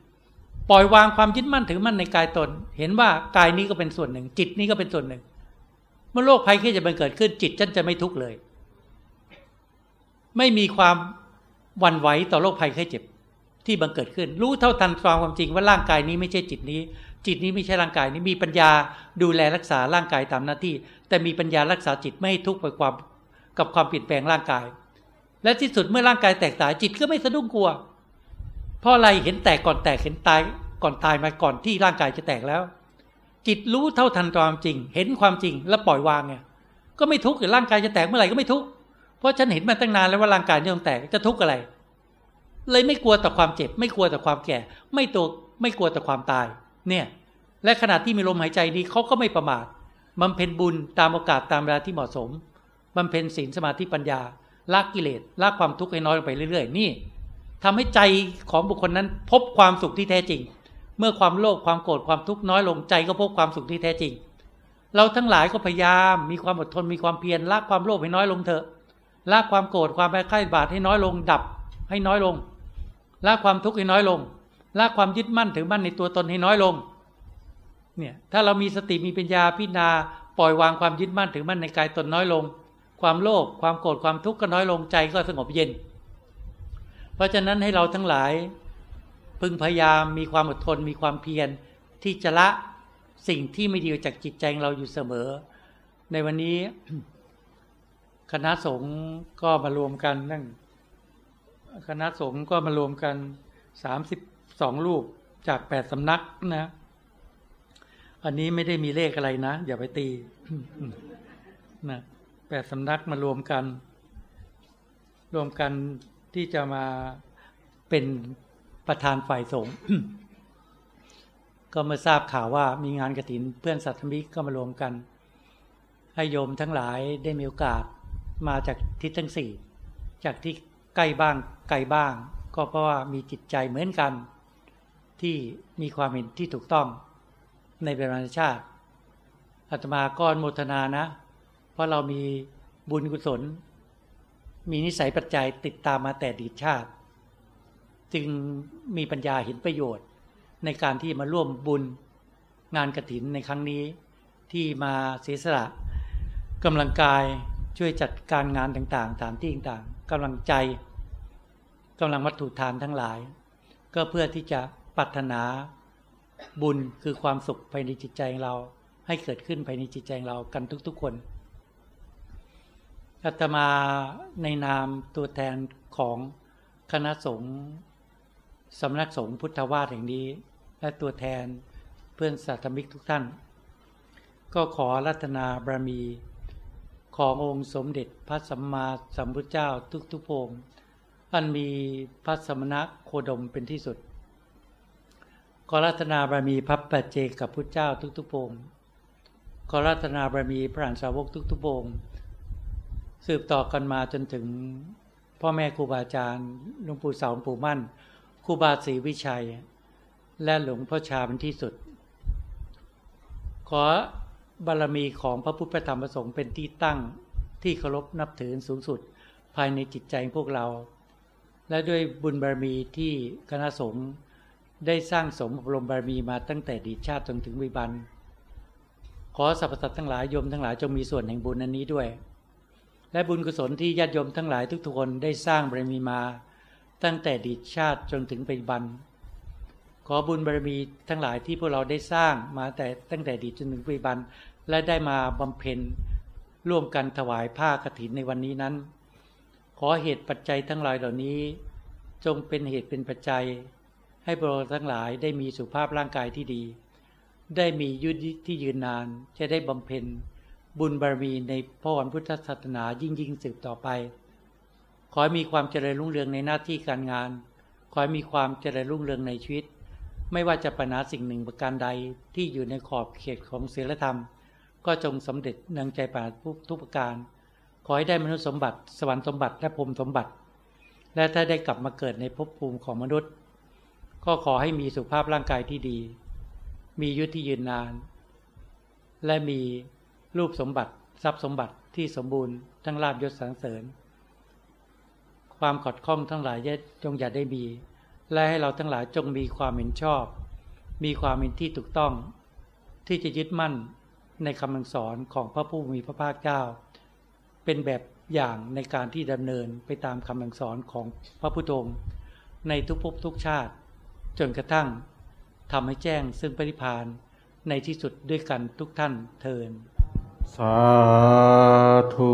ปล่อยวางความยึดมั่นถือมั่นในกายตน เห็นว่ากายนี้ก็เป็นส่วนหนึ่ง จิตนี้ก็เป็นส่วนหนึ่ง เมื่อโรคภัยแค่จะบังเกิดขึ้นจิตฉันจะไม่ทุกข์เลย ไม่มีความวันไหวต่อโรคภัยแค่เจ็บที่บังเกิดขึ้น รู้เท่าทันความจริงว่าร่างกายนี้ไม่ใช่จิตนี้ จิตนี้ไม่ใช่ร่างกายนี้มีปัญญาดูแลรักษาร่างกายตามหน้าที่ แต่มีปัญญารักษาจิตไม่ให้ทุกข์ไปความกับความเปลี่ยนแปลงร่างกาย และที่สุดเมื่อร่างกายแตกตายจิตก็ไม่สะดุ้งกลัว ราะอะไรเห็นแตกก่อนแตกเห็นตายก่อนตายมาก่อนที่ร่างกายจะแตกแล้ว จิตรู้เท่าทันความจริง เห็นความจริงแล้วปล่อยวางไงก็ไม่ทุกข์หรือร่างกายจะแตกเมื่อไหร่ก็ไม่ทุกข์เพราะฉันเห็นมาตั้งนานแล้วว่าร่างกายจะต้องแตกจะทุกข์อะไร เลยไม่กลัวต่อความเจ็บ ไม่กลัวต่อความแก่ ไม่ตัวไม่กลัวต่อความตาย เนี่ย และขณะที่มีลมหายใจนี้เขาก็ไม่ประมาทบำเพ็ญบุญตามโอกาสตามเวลาที่เหมาะสมบำเพ็ญศีลสมาธิปัญญาละกิเลสละความทุกข์ให้น้อยลงไปเรื่อยๆ นี่ ทำให้ใจของบุคคลนั้น พบความสุขที่แท้จริง เมื่อความโลภความโกรธความทุกข์น้อยลงใจก็พบความสุขที่แท้จริง เราทั้งหลายก็พยายามมีความอดทนมีความเพียรละความโลภให้น้อยลงเถอะละความโกรธความแพ้ไข้บาดให้น้อยลงดับให้น้อยลงละความทุกข์ให้น้อยลงละความยึดมั่นถือมั่นในตัวตนให้น้อยลงเนี่ยถ้าเรามีสติมีปัญญาพิจารณาปล่อยวางความยึดมั่นถือมั่นในกายตนน้อยลง ความโลภความโกรธความทุกข์ก็น้อยลงใจก็สงบเย็น เพราะฉะนั้นให้เราทั้งหลายพึงพยายามมีความอดทนมีความเพียรที่จะละสิ่งที่ไม่ดีจากจิตใจเราอยู่เสมอ ในวันนี้คณะสงฆ์ก็มารวมกันนั่งคณะสงฆ์ก็มารวมกันสามสิบสองรูปจากแปดสำนักนะ อันนี้ไม่ได้มีเลขอะไรนะ อย่าไปตีนะแปดสำนักมารวมกัน รวมกัน ที่จะมาเป็นประธานฝ่ายสงฆ์ก็มื่อทราบข่าวว่ามีงานกระถินเพื่อนสัตธมิกก็มารวมกัน ให้โยมทั้งหลายได้มีโอกาสมาจากทิศทั้งสี่จากที่ใกล้บ้างไกลบ้าง ก็เพราะว่ามีจิตใจเหมือนกัน ที่มีความเห็นที่ถูกต้องในเวลาชาติอาตมาก็โมทนานะ เพราะเรามีบุญกุศล มีนิสัยปัจจัยติดตามมาแต่ดีชาติ จึงมีปัญญาเห็นประโยชน์ ในการที่มาร่วมบุญงานกระถินในครั้งนี้ที่มาเสียสละกำลังกายช่วยจัดการงานต่างๆตามที่ต่างๆกำลังใจกำลังวัตถุทานทั้งหลาย ก็เพื่อที่จะปรารถนาบุญคือความสุขภายในจิตใจของเรา ให้เกิดขึ้นภายในจิตใจของเรากันทุกๆคน อาตมาในนามตัวแทนของคณะสงฆ์สำนักสงฆ์พุทธวาสแห่งนี้ และตัวแทนเพื่อนสาธมิกทุกท่าน ก็ขอรัตนาบารมี ขององค์สมเด็จพระสัมมาสัมพุทธเจ้าทุกๆพงอันมีพระสมณะโคดมเป็นที่สุด ขอรัตนาบารมีพระปัจเจกับพุทธเจ้าทุกๆพงขอรัตนาบารมีพระอานสาวกทุกๆพง สืบต่อกันมาจนถึงพ่อแม่ครูบาอาจารย์หลวงปู่เสาหลวงปู่มั่นครูบาศรีวิชัย และหลวงพ่อชาเป็นที่สุด ขอบารมีของพระพุทธธรรมประสงค์เป็นที่ตั้งที่เคารพนับถือสูงสุดภายในจิตใจพวกเรา และด้วยบุญบารมีที่คณะสงฆ์ได้สร้างสมบรมบารมีมาตั้งแต่ดีชาติจนถึงวิบันขอสรรพสัตว์ทั้งหลายโยมทั้งหลายจงมีส่วนแห่งบุญอันนี้ด้วย และบุญกุศลที่ญาติโยมทั้งหลายทุกๆคนได้สร้างบารมีมา ตั้งแต่ดีตชาติจนถึงปัจจุบัน ขอบุญบารมีทั้งหลายที่พวกเราได้สร้างมาแต่ตั้งแต่ดีตจนถึงปัจจุบัน และได้มาบำเพ็ญร่วมกันถวายผ้ากฐินในวันนี้นั้น ขอเหตุปัจจัยทั้งหลายเหล่านี้ จงเป็นเหตุเป็นปัจจัย ให้พวกเราทั้งหลายได้มีสุขภาพร่างกายที่ดี ได้มียุทธที่ยืนนานจะได้บำเพ็ญ บุญบารมีในพระวันพุทธศาสนายิ่งยิ่งสืบต่อไป ขอให้มีความเจริญรุ่งเรืองในหน้าที่การงาน ขอให้มีความเจริญรุ่งเรืองในชีวิต ไม่ว่าจะปัญหาสิ่งหนึ่งประการใดที่อยู่ในขอบเขตของศีลธรรม ก็จงสำเร็จนืองใจปัญหาทุกประการ ขอให้ได้มนุษย์สมบัติสวรรค์สมบัติและพรหมสมบัติ และถ้าได้กลับมาเกิดในภพภูมิของมนุษย์ ก็ขอให้มีสุขภาพร่างกายที่ดี มียุทธที่ยืนนาน และมี รูปสมบัติ ทรัพย์สมบัติที่สมบูรณ์ทั้งลาบยศสรรเสริญ ความขัดข้องทั้งหลายจงอย่าได้มี และให้เราทั้งหลายจงมีความเห็นชอบ มีความเห็นที่ถูกต้อง ที่จะยึดมั่นในคำสอนของพระผู้มีพระภาคเจ้า เป็นแบบอย่างในการที่ดำเนินไปตามคำสอนของพระพุทธองค์ในทุกภพทุกชาติ จนกระทั่งทำให้แจ้งซึ่งปริพานในที่สุดด้วยกันทุกท่านเทิน සාධූ